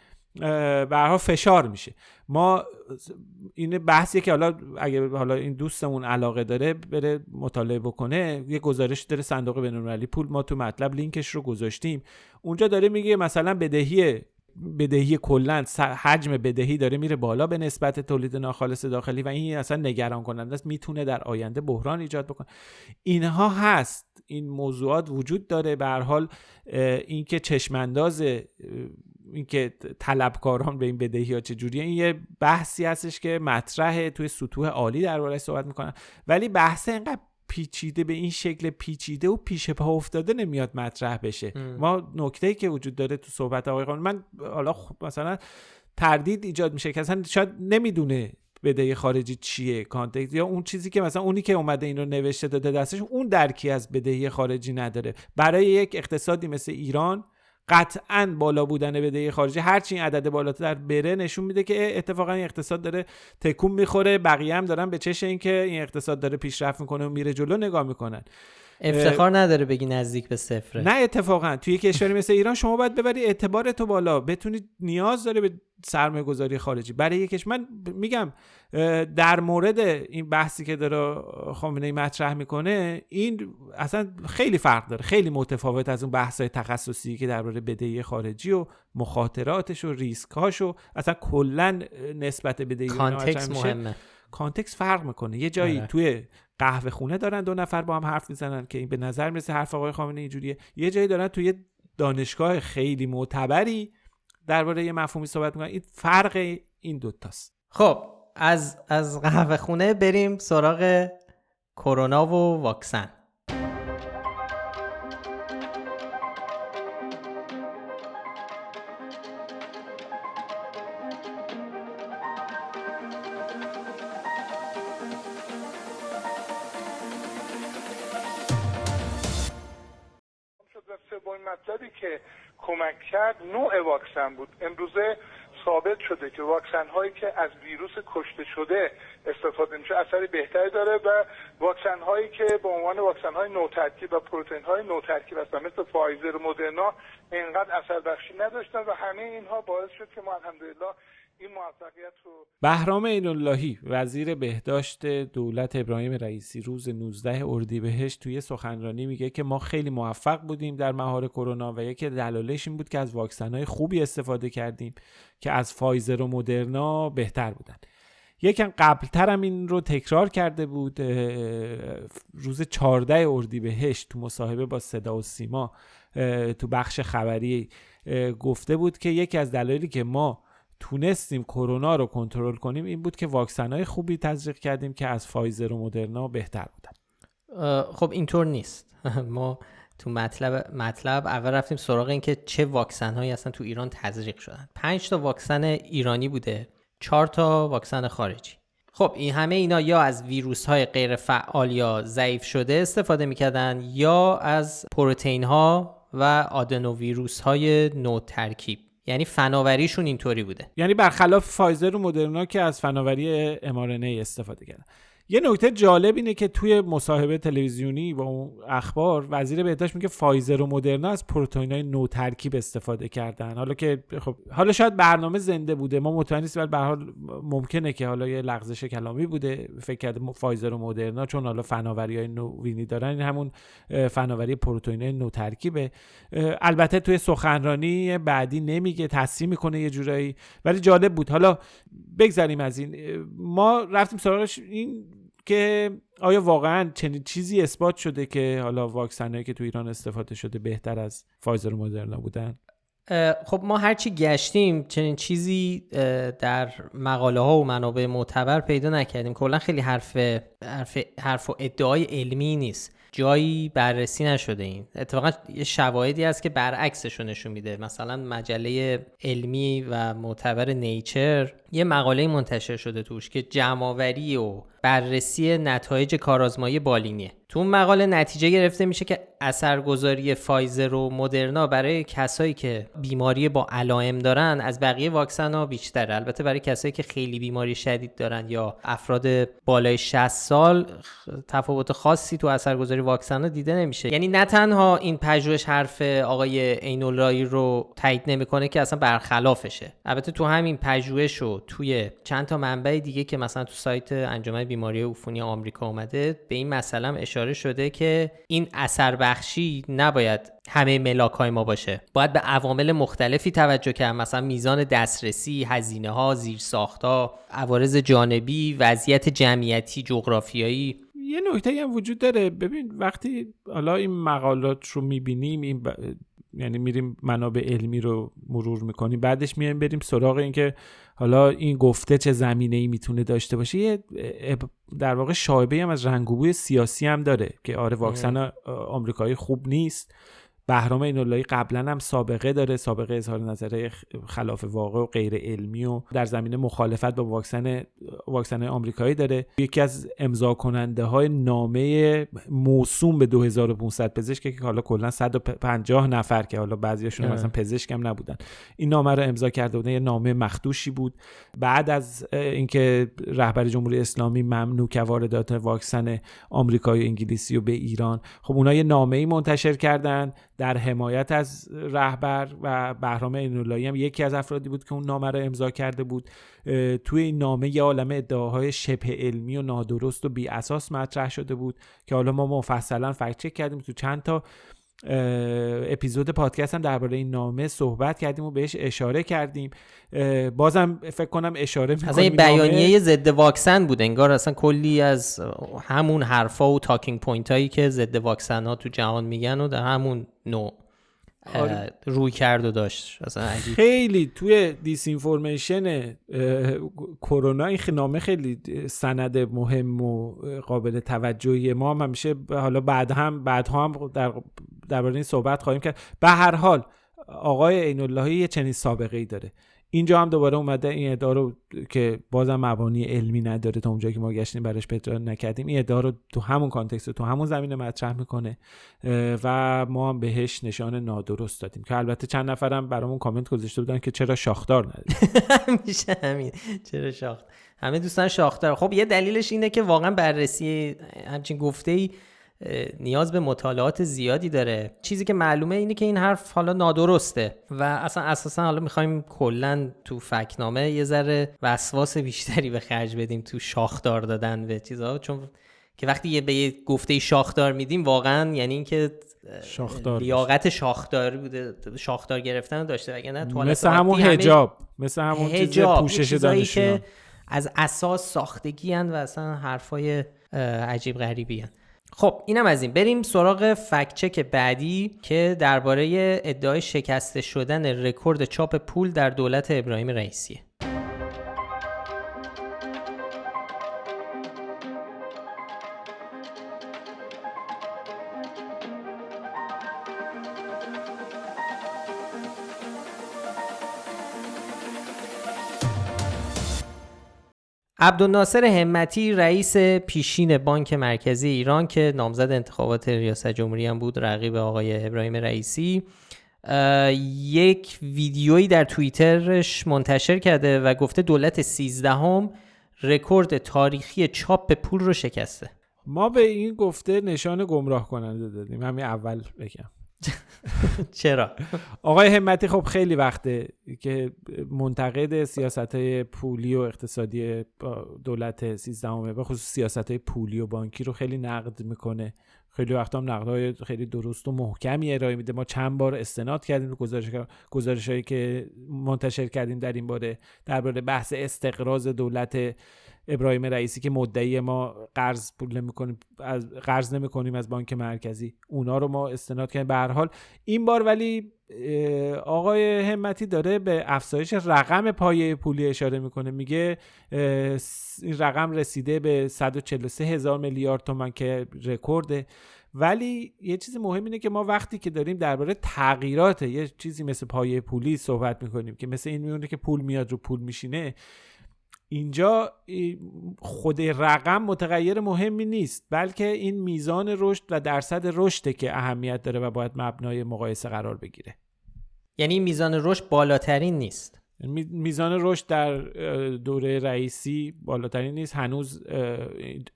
حال فشار میشه. ما این بحثیه که حالا اگه حالا این دوستمون علاقه داره بره مطالعه بکنه یه گزارش داره صندوق بین‌المللی پول. ما تو مطلب لینکش رو گذاشتیم. اونجا داره میگه مثلا بدهی بدهی کلا حجم بدهی داره میره بالا به نسبت تولید ناخالص داخلی و این اصلا نگران کننده است. می‌تونه در آینده بحران ایجاد بکنه. اینها هست. این موضوعات وجود داره. به هر حال اینکه چشمانداز اینکه طلبکاران به این بدهی ها چجوریه این یه بحثی هستش که مطرحه. توی سطوح عالی دربارهش صحبت می‌کنن. ولی بحث اینقدر پیچیده به این شکل پیچیده و پیش پا افتاده نمیاد مطرح بشه. ما نکته که وجود داره تو صحبت آقای قانون من حالا مثلا تردید ایجاد میشه که اصلا شاید نمی‌دونه بدهی خارجی چیه کانتکست یا اون چیزی که مثلا اونی که اومده این رو نوشته داده دستش اون درکی از بدهی خارجی نداره. برای یک اقتصادی مثل ایران قطعا بالا بودن بدهی خارجی هرچی این عدد بالاتر بره نشون میده که اتفاقا این اقتصاد داره تکون می‌خوره. بقیه هم دارن به چش اینکه این اقتصاد داره پیشرفت می‌کنه و میره جلو نگاه می‌کنن. افتخار نداره بگی نزدیک به صفره. نه اتفاقا. توی کشوری مثل ایران شما باید ببری اعتبار تو بالا. بتونید نیاز داره به سرمایه گذاری خارجی. برای یکش من میگم در مورد این بحثی که داره خامنه ای مطرح می‌کنه این اصلا خیلی فرق داره. خیلی متفاوت از اون بحث های تخصصی که درباره بدهی خارجی و مخاطراتش و ریسکاش و اصلا کلا نسبت بدهی context مهمه. context فرق می‌کنه. یه جایی آره. توی قهوه خونه دارن دو نفر با هم حرف می‌زنن که این به نظر می‌رسه حرف آقای خامنه اینجوریه. یه جایی دارن توی دانشگاه خیلی معتبری درباره یه مفهومی صحبت می‌کنن. این فرق این دوتاست خب از از قهوه خونه بریم سراغ کرونا و واکسن. واکسن هایی که از ویروس کشته شده استفاده میشه اثری بهتری داره و واکسن هایی که به عنوان واکسن های نوترکیب و پروتئین های نوترکیب هستن مثل فایزر و مدرنا اینقدر اثر بخشی نداشتن و همه اینها باعث شد که ما الحمدلله این موفقیت رو بهرام اللهی وزیر بهداشت دولت ابراهیم رئیسی روز 19 اردیبهشت توی سخنرانی میگه که ما خیلی موفق بودیم در مهار کرونا و یکی دلایلش این بود که از واکسن خوبی استفاده کردیم که از فایزر و مدرنا بهتر بودن. یکم قبلتر هم این رو تکرار کرده بود روز 14 اردیبهشت تو مصاحبه با صدا و سیما تو بخش خبری گفته بود که یکی از دلایلی که ما تونستیم کرونا رو کنترل کنیم این بود که واکسن های خوبی تزریق کردیم که از فایزر و مدرنا بهتر بودن. خب اینطور نیست. ما تو مطلب مطلب اول رفتیم سراغ این که چه واکسن هایی اصلا تو ایران تزریق شدن. پنج تا واکسن ایرانی بوده چهار تا واکسن خارجی. خب این همه اینا یا از ویروس های غیر فعال یا ضعیف شده استفاده می‌کردن یا از پروتئین ها و آدنو ویروس های نو ترکیب یعنی فناوریشون اینطوری بوده. یعنی برخلاف فایزر و مدرنا که از فناوری mRNA استفاده کردن. یه نکته جالب اینه که توی مصاحبه تلویزیونی با اون اخبار وزیر بهداشت میگه فایزر و مدرنا از پروتئینای نو ترکیب استفاده کردن. حالا که خب حالا شاید برنامه زنده بوده. ما مطمئن نیستیم ولی به حال ممکنه که حالا یه لغزش کلامی بوده. فکر کرده فایزر و مدرنا چون حالا فناوری های نوینی دارن این همون فناوری پروتئینای نو ترکیبه البته توی سخنرانی بعدی نمیگه تصحیح می‌کنه یه جورایی. ولی جالب بود. حالا بگذریم از این. ما رفتیم سراغش. این که آیا واقعا چنین چیزی اثبات شده که حالا واکسنایی که تو ایران استفاده شده بهتر از فایزر و مدرنا بودن؟ خب ما هرچی گشتیم چنین چیزی در مقاله ها و منابع معتبر پیدا نکردیم. کلا خیلی حرف حرف حرف و ادعای علمی نیست. جایی بررسی نشده این. اتفاقا یه شواهدی هست که برعکسش نشون میده. مثلا مجله علمی و معتبر نیچر یه مقاله منتشر شده توش که جمعآوری و بررسی نتایج کارآزمایی بالینیه. تو اون مقاله نتیجه گرفته میشه که اثرگذاری فایزر و مدرنا برای کسایی که بیماری با علائم دارن از بقیه واکسن ها بیشتره. البته برای کسایی که خیلی بیماری شدید دارن یا افراد بالای 60 سال تفاوت خاصی تو اثرگذاری واکسن ها دیده نمیشه. یعنی نه تنها این پژوهش حرف آقای عیناللهی رو تایید نمی‌کنه که اصلا برخلافشه. البته تو همین پژوهش و توی چند تا منبع دیگه که مثلا تو سایت انجمن بیماری عفونی آمریکا اومده به این مسئله اشاره شده که این اثر بخشی نباید همه ملاک های ما باشه. باید به عوامل مختلفی توجه کرد مثلا میزان دسترسی هزینه ها زیر ها عوارض جانبی وضعیت جمعیتی جغرافیایی. یه نکته هم وجود داره. ببین وقتی حالا این مقالات رو می‌بینیم این یعنی میریم منابع علمی رو مرور می‌کنیم. بعدش میایم بریم سراغ اینکه حالا این گفته چه زمینه ای می‌تونه داشته باشه. یه در واقع شایبه هم از رنگوبوی سیاسی هم داره که آره واکسن آمریکایی خوب نیست. بهرام ایناللهی قبلا هم سابقه داره سابقه اظهار نظر خلاف واقع و غیر علمی و در زمینه مخالفت با واکسن واکسن آمریکایی داره. یکی از امضا کننده های نامه موسوم به 2500 پزشک که حالا کلا 150 نفر که حالا بعضیاشون مثلا پزشک هم نبودن. این نامه رو امضا کرده بودن یه نامه مخدوشی بود. بعد از اینکه رهبر جمهوری اسلامی ممنوع که واردات واکسن آمریکایی و انگلیسی و به ایران خب اونها یه نامه ای منتشر کردن. در حمایت از رهبر و بهرام اینولایی هم یکی از افرادی بود که اون نامه رو امضا کرده بود. توی این نامه یه عالم ادعاهای شبه علمی و نادرست و بی اساس مطرح شده بود که حالا ما مفصلا fact check کردیم تو چند تا اپیزود پادکست هم درباره این نامه صحبت کردیم و بهش اشاره کردیم. بازم فکر کنم اشاره از این بیانیه ضد واکسن بود. انگار اصلا کلی از همون حرفا و talking point هایی که ضد واکسن ها تو جهان میگن و در همون نوع. روی کرد و داشت. خیلی توی disinformation کرونا این نامه خیلی سند مهم و قابل توجهی ما هم همیشه حالا بعد هم بعد هم در درباره این صحبت خواهیم کرد. به هر حال آقای عین اللهی یه چنین سابقه ای داره. اینجا هم دوباره اومده این ادعا رو که بازم مبانی علمی نداره تا اونجایی که ما گشتیم براش پیدا نکردیم. این ادعا رو تو همون context تو همون زمینه مطرح می‌کنه و ما هم بهش نشان نادرست دادیم که البته چند نفرم برامون کامنت گذاشته بودن که چرا شاخدار ندید میشه همین. چرا شاخدار همه دوستان شاخدار. خب یه دلیلش اینه که واقعا بررسی همچین گفته ای نیاز به مطالعات زیادی داره. چیزی که معلومه اینه که این حرف حالا نادرسته و اصلا اساسا حالا می‌خوایم کلا تو فکنامه یه ذره وسواس بیشتری به خرج بدیم تو شاخدار دادن به چیزها چون که وقتی یه به یه گفته شاخدار میدیم واقعا یعنی اینکه شاخدار لیاقت شاخدار بوده شاخدار گرفتن داشته. اگه نه مثل همون حجاب مثل همون چیز پوشش دانشجو از اساس ساختگی هن و اصلا حرفای عجیب غریبی هن. خب اینم از این. بریم سراغ فکچک بعدی که درباره ادعای شکسته شدن رکورد چاپ پول در دولت ابراهیم رئیسیه. عبدالناصر همتی رئیس پیشین بانک مرکزی ایران که نامزد انتخابات ریاست جمهوری هم بود رقیب آقای ابراهیم رئیسی یک ویدیویی در توییترش منتشر کرده و گفته دولت سیزدهم رکورد تاریخی چاپ پول رو شکسته. ما به این گفته نشان گمراه کننده دادیم. همین اول بگم. چرا؟ آقای همتی خب خیلی وقته که منتقد سیاست های پولی و اقتصادی دولت سیزدهمه به خصوص سیاست های پولی و بانکی رو خیلی نقد می‌کنه. خیلی وقت هم های خیلی درست و محکمی ارائه میده. ما چند بار استناد کردیم به گزارش گزارش هایی که منتشر کردیم در این باره. درباره بحث استقراض دولت ابراهیم رئیسی که مدعی ما قرض پول نمی‌کنیم از قرض نمی‌کنیم از بانک مرکزی. اونا رو ما استناد کردیم. به هر حال این بار ولی آقای همتی داره به افزایش رقم پایه پولی اشاره می‌کنه. میگه این رقم رسیده به 143 هزار میلیارد تومن که رکورده ولی یه چیز مهم اینه که ما وقتی که داریم درباره تغییرات یه چیزی مثل پایه پولی صحبت می‌کنیم که مثل این میونه که پول میاد رو پول میشینه. اینجا خود رقم متغیر مهمی نیست بلکه این میزان رشد و درصد رشده که اهمیت داره و باید مبنای مقایسه قرار بگیره. یعنی میزان رشد بالاترین نیست. میزان رشد در دوره رئیسی بالاترین نیست هنوز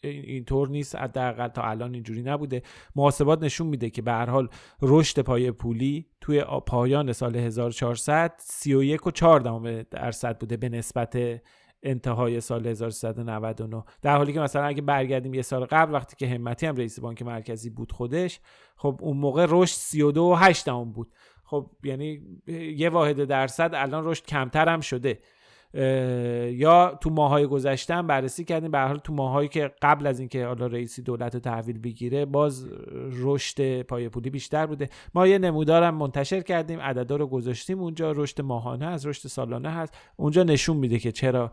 اینطور نیست حداقل تا الان اینجوری نبوده. محاسبات نشون میده که به هر حال رشد پای پولی توی پایان سال 1400 31 و 4 درصد بوده به نسبت انتهای سال 1399 در حالی که مثلا اگه برگردیم یه سال قبل وقتی که همتی هم رئیس بانک مرکزی بود خودش خب اون موقع رشد 32 و 8 بود. خب یعنی یه واحد درصد الان رشد کمتر هم شده. یا تو ماهای گذشته هم بررسی کردیم. به حال تو ماهایی که قبل از اینکه حالا رئیسی دولت رو تحویل بگیره باز رشد پای پولی بیشتر بوده. ما یه نمودارم منتشر کردیم. عددا رو گذاشتیم اونجا. رشد ماهانه از رشد سالانه هست. اونجا نشون میده که چرا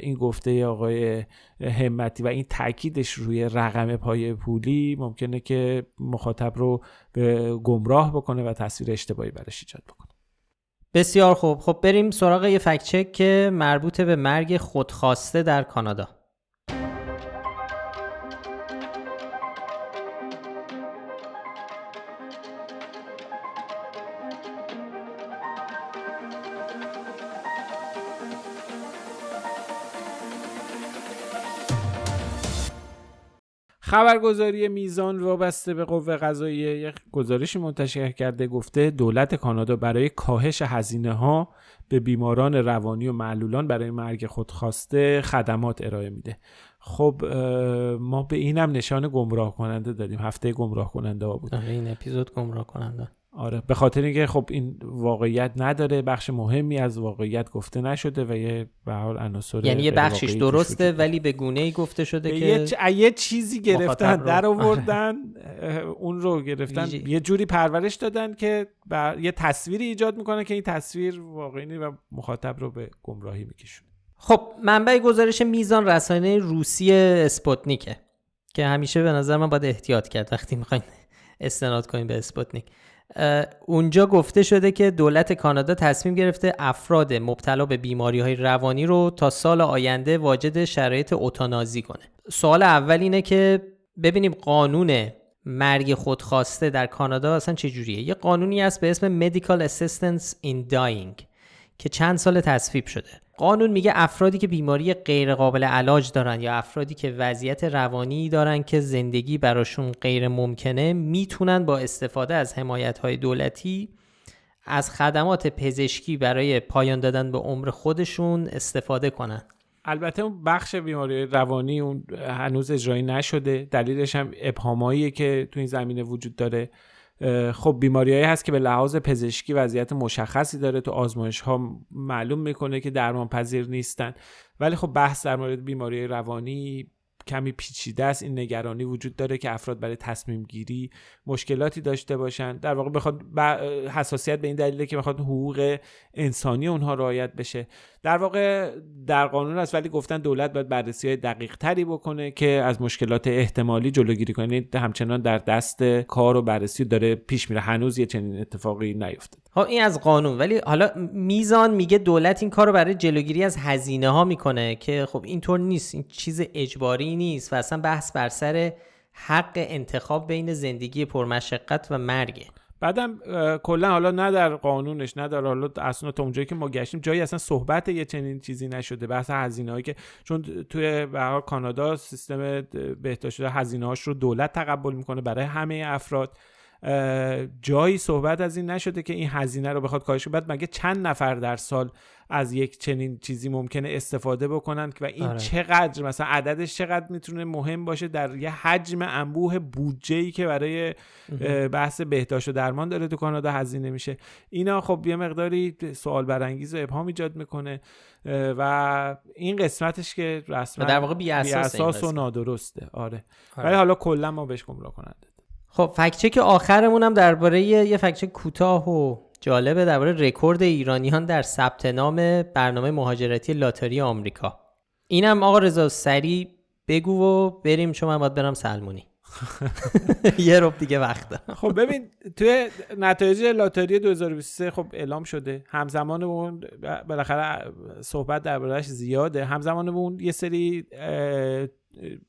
این گفته آقای همتی و این تاکیدش روی رقم پای پولی ممکنه که مخاطب رو به گمراه بکنه و تصویر اشتباهی براش ایجاد بکنه. بسیار خوب. خب بریم سراغ یه فکچک که مربوط به مرگ خودخواسته در کانادا. خبرگزاری میزان وابسته به قوه قضاییه. یک گزارشی منتشر کرده گفته دولت کانادا برای کاهش هزینه ها به بیماران روانی و معلولان برای مرگ خودخواسته خدمات ارائه میده. خب ما به اینم نشان گمراه کننده دادیم هفته گمراه کننده ها بود. آره، این اپیزود گمراه کننده. آره. به خاطر اینکه خب این واقعیت نداره بخش مهمی از واقعیت گفته نشده و یه به حال عناصر یعنی یه بخشش درسته ولی به گونه ای گفته شده که یه, یه چیزی گرفتن در آوردن اون رو گرفتن. یه جوری پرورش دادن که بر... یه تصویری ایجاد می‌کنه که این تصویر واقعی و مخاطب رو به گمراهی میکشونه. خب منبع گزارش میزان رسانه روسی اسپوتنیکه که همیشه به نظر من باید احتیاط کرد وقتی می‌خواین استناد کنیم به اسپوتنیک. اونجا گفته شده که دولت کانادا تصمیم گرفته افراد مبتلا به بیماری های روانی رو تا سال آینده واجد شرایط اوتانازی کنه. سوال اول اینه که ببینیم قانون مرگ خودخواسته در کانادا اصلا چجوریه یه قانونی هست به اسم Medical Assistance in Dying که چند سال تصویب شده. قانون میگه افرادی که بیماری غیر قابل علاج دارن یا افرادی که وضعیت روانی دارن که زندگی براشون غیر ممکنه می‌تونن با استفاده از حمایت های دولتی از خدمات پزشکی برای پایان دادن به عمر خودشون استفاده کنن. البته اون بخش بیماری روانی اون هنوز اجرایی نشده. دلیلش هم ابهاماییه که تو این زمینه وجود داره. خب بیماریهایی هست که به لحاظ پزشکی وضعیت مشخصی داره. تو آزمایش ها معلوم می‌کنه که درمان پذیر نیستن. ولی خب بحث در مورد بیماری روانی کمی پیچیده است. این نگرانی وجود داره که افراد برای تصمیم گیری مشکلاتی داشته باشن. در واقع بخواد حساسیت به این دلیله که بخواد حقوق انسانی اونها رعایت بشه. در واقع در قانون است ولی گفتن دولت باید بررسی های دقیق تری بکنه که از مشکلات احتمالی جلوگیری کنه. یعنی همچنان در دست کار و بررسی داره پیش میره. هنوز یه چنین اتفاقی نیفتاد خب این از قانون. ولی حالا میزان میگه دولت این کار رو برای جلوگیری از هزینه ها می‌کنه که خب اینطور نیست. این چیز اجباری نیست و اصلا بحث بر سر حق انتخاب بین زندگی پرمشقت و مرگه. بعدم کلا حالا نه در قانونش نه در حالا اصلا تا اونجایی که ما گشتیم جایی اصلا صحبت یه چنین چیزی نشده. بحث هزینه هایی که چون توی به کانادا سیستم بهداشت هزینه هاش رو دولت تقبل می‌کنه برای همه افراد. جایی صحبت از این نشده که این هزینه رو بخواد کاهش بعد مگه چند نفر در سال از یک چنین چیزی ممکنه استفاده بکنن و این آره. چقدر مثلا عددش چقدر می‌تونه مهم باشه در یه حجم انبوه بودجه ای که برای بحث بهداشت و درمان داره تو کانادا هزینه میشه اینا خب یه مقداری سوال برانگیز و ابهام ایجاد می‌کنه و این قسمتش که رسما در واقع بی اساس, و نادرسته آره. آره. ولی حالا کلا ما بهش گمراه کننده خب فکچک آخرمون هم درباره یه فکچک کوتاه و جالبه درباره رکورد ایرانیان در ثبت نام برنامه مهاجرتی لاتاری آمریکا. اینم آقا رضا سری بگو و بریم چون من باید برم سلمونی. یه رب دیگه وقت خب ببین توی نتایج لاتاری 2023 خب اعلام شده. همزمان اون بالاخره صحبت دربارهش زیاده. همزمان اون یه سری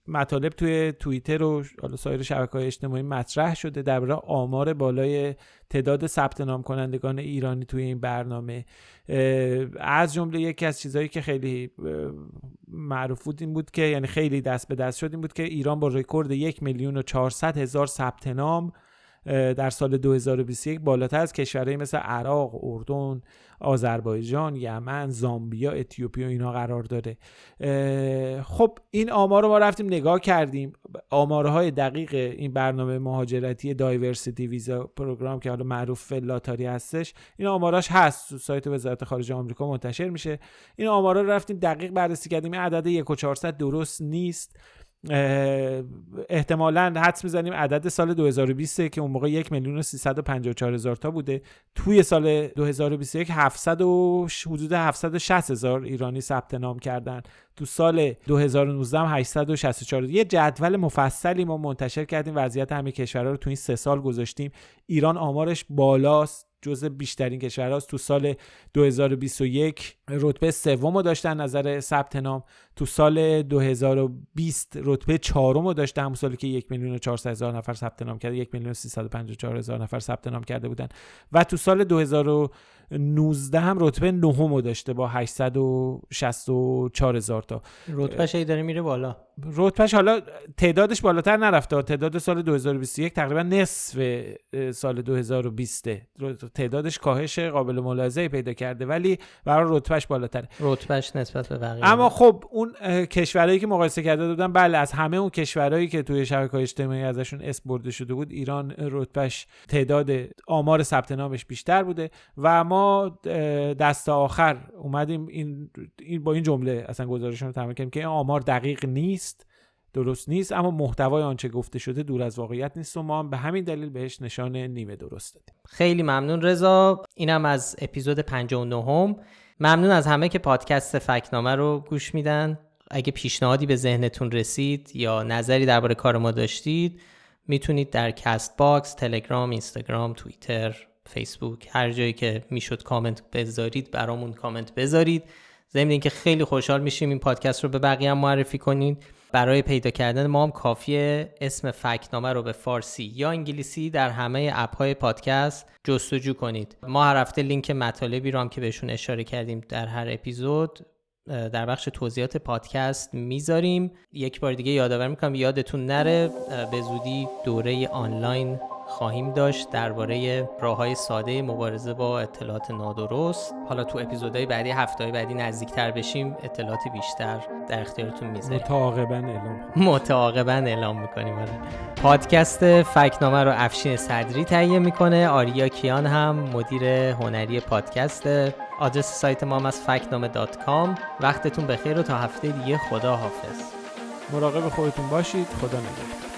مطالب توی توییتر و سایر شبکه های اجتماعی مطرح شده درباره آمار بالای تعداد ثبت نام کنندگان ایرانی توی این برنامه. از جمله یکی از چیزهایی که خیلی معروف بود این بود که یعنی خیلی دست به دست شد این بود که ایران با رکورد یک میلیون و چهارصد هزار ثبت نام در سال 2021 بالاتر از کشورهای مثل عراق، اردن، آذربایجان، یمن، زامبیا، اتیوپی و اینا قرار داره. خب این آمار رو ما رفتیم نگاه کردیم. آمارهای دقیق این برنامه مهاجرتی diversity visa program که حالا معروف به لاتاری هستش این آماراش هست. تو سایت وزارت خارجه آمریکا منتشر میشه. این آمارا رو رفتیم دقیق بررسی کردیم. این عدد 1400 درست نیست. احتمالا حدس می‌زنیم عدد سال 2020 که اون موقع یک میلیون و 354 هزار تا بوده. توی سال 2021 700 و حدود 760 هزار ایرانی ثبت نام کردن. تو سال 2019 هم 864 یه جدول مفصلی ما منتشر کردیم. وضعیت همه کشورها رو تو این سه سال گذاشتیم. ایران آمارش بالاست جزء بیشترین کشورهاست. تو سال 2021 رتبه سوم داشتن نظر ثبت نام. تو سال 2020 رتبه چهارم رو داشته همون سالی که یک میلیون و هزار نفر ثبت نام کرده یک میلیون و هزار نفر ثبت نام کرده بودن. و تو سال 2019 هم رتبه نهم رو داشته با 864 هزار تا. رتبهش ای داره میره بالا. رتبهش حالا تعدادش بالاتر نرفته. تعداد سال 2021 تقریبا نصف سال 2020 تعدادش کاهش قابل ملاحظه پیدا کرده ولی برای رتبهش بالاتره. رتبهش نسبت به بقیه. اما خب اون کشورهایی که مقایسه کرده بودن بله از همه اون کشورهایی که توی شبکه اجتماعی ازشون اسم برده شده بود ایران رتبهش تعداد آمار ثبت نامش بیشتر بوده و ما دست آخر اومدیم این, این با این جمله اصلا گزارشون رو تمام کردیم که این آمار دقیق نیست درست نیست اما محتوای آنچه گفته شده دور از واقعیت نیست و ما هم به همین دلیل بهش نشان نیمه درست دادیم. خیلی ممنون رضا. اینم از اپیزود 59 ممنون از همه که پادکست فکت‌نامه رو گوش میدن. اگه پیشنهادی به ذهنتون رسید یا نظری درباره کار ما داشتید می‌تونید در کست باکس، تلگرام، اینستاگرام، توییتر، فیسبوک هر جایی که می‌شد کامنت بذارید برامون کامنت بذارید. ضمن اینکه خیلی خوشحال میشیم این پادکست رو به بقیه هم معرفی کنید. برای پیدا کردن ما هم کافیه اسم فکنامه رو به فارسی یا انگلیسی در همه اپ های پادکست جستجو کنید. ما هر هفته لینک مطالبی رو هم که بهشون اشاره کردیم در هر اپیزود در بخش توضیحات پادکست می‌ذاریم. یک بار دیگه یادآور می‌کنم یادتون نره به زودی دوره آنلاین خواهیم داشت درباره راه های ساده مبارزه با اطلاعات نادرست. حالا تو اپیزودهای بعدی هفته بعدی نزدیکتر بشیم اطلاعات بیشتر در اختیارتون می‌ذاریم. متعاقبا اعلام متعاقبا اعلام می‌کنیم آره. پادکست فکنامه رو افشین صدری تهیه می‌کنه. آریا کیان هم مدیر هنری پادکست. آدرس سایت ما هم از فکنامه دات کام. وقتتون بخیر و تا هفته دیگه خدا حافظ مراقب خودتون باشید. خدا نگهدار.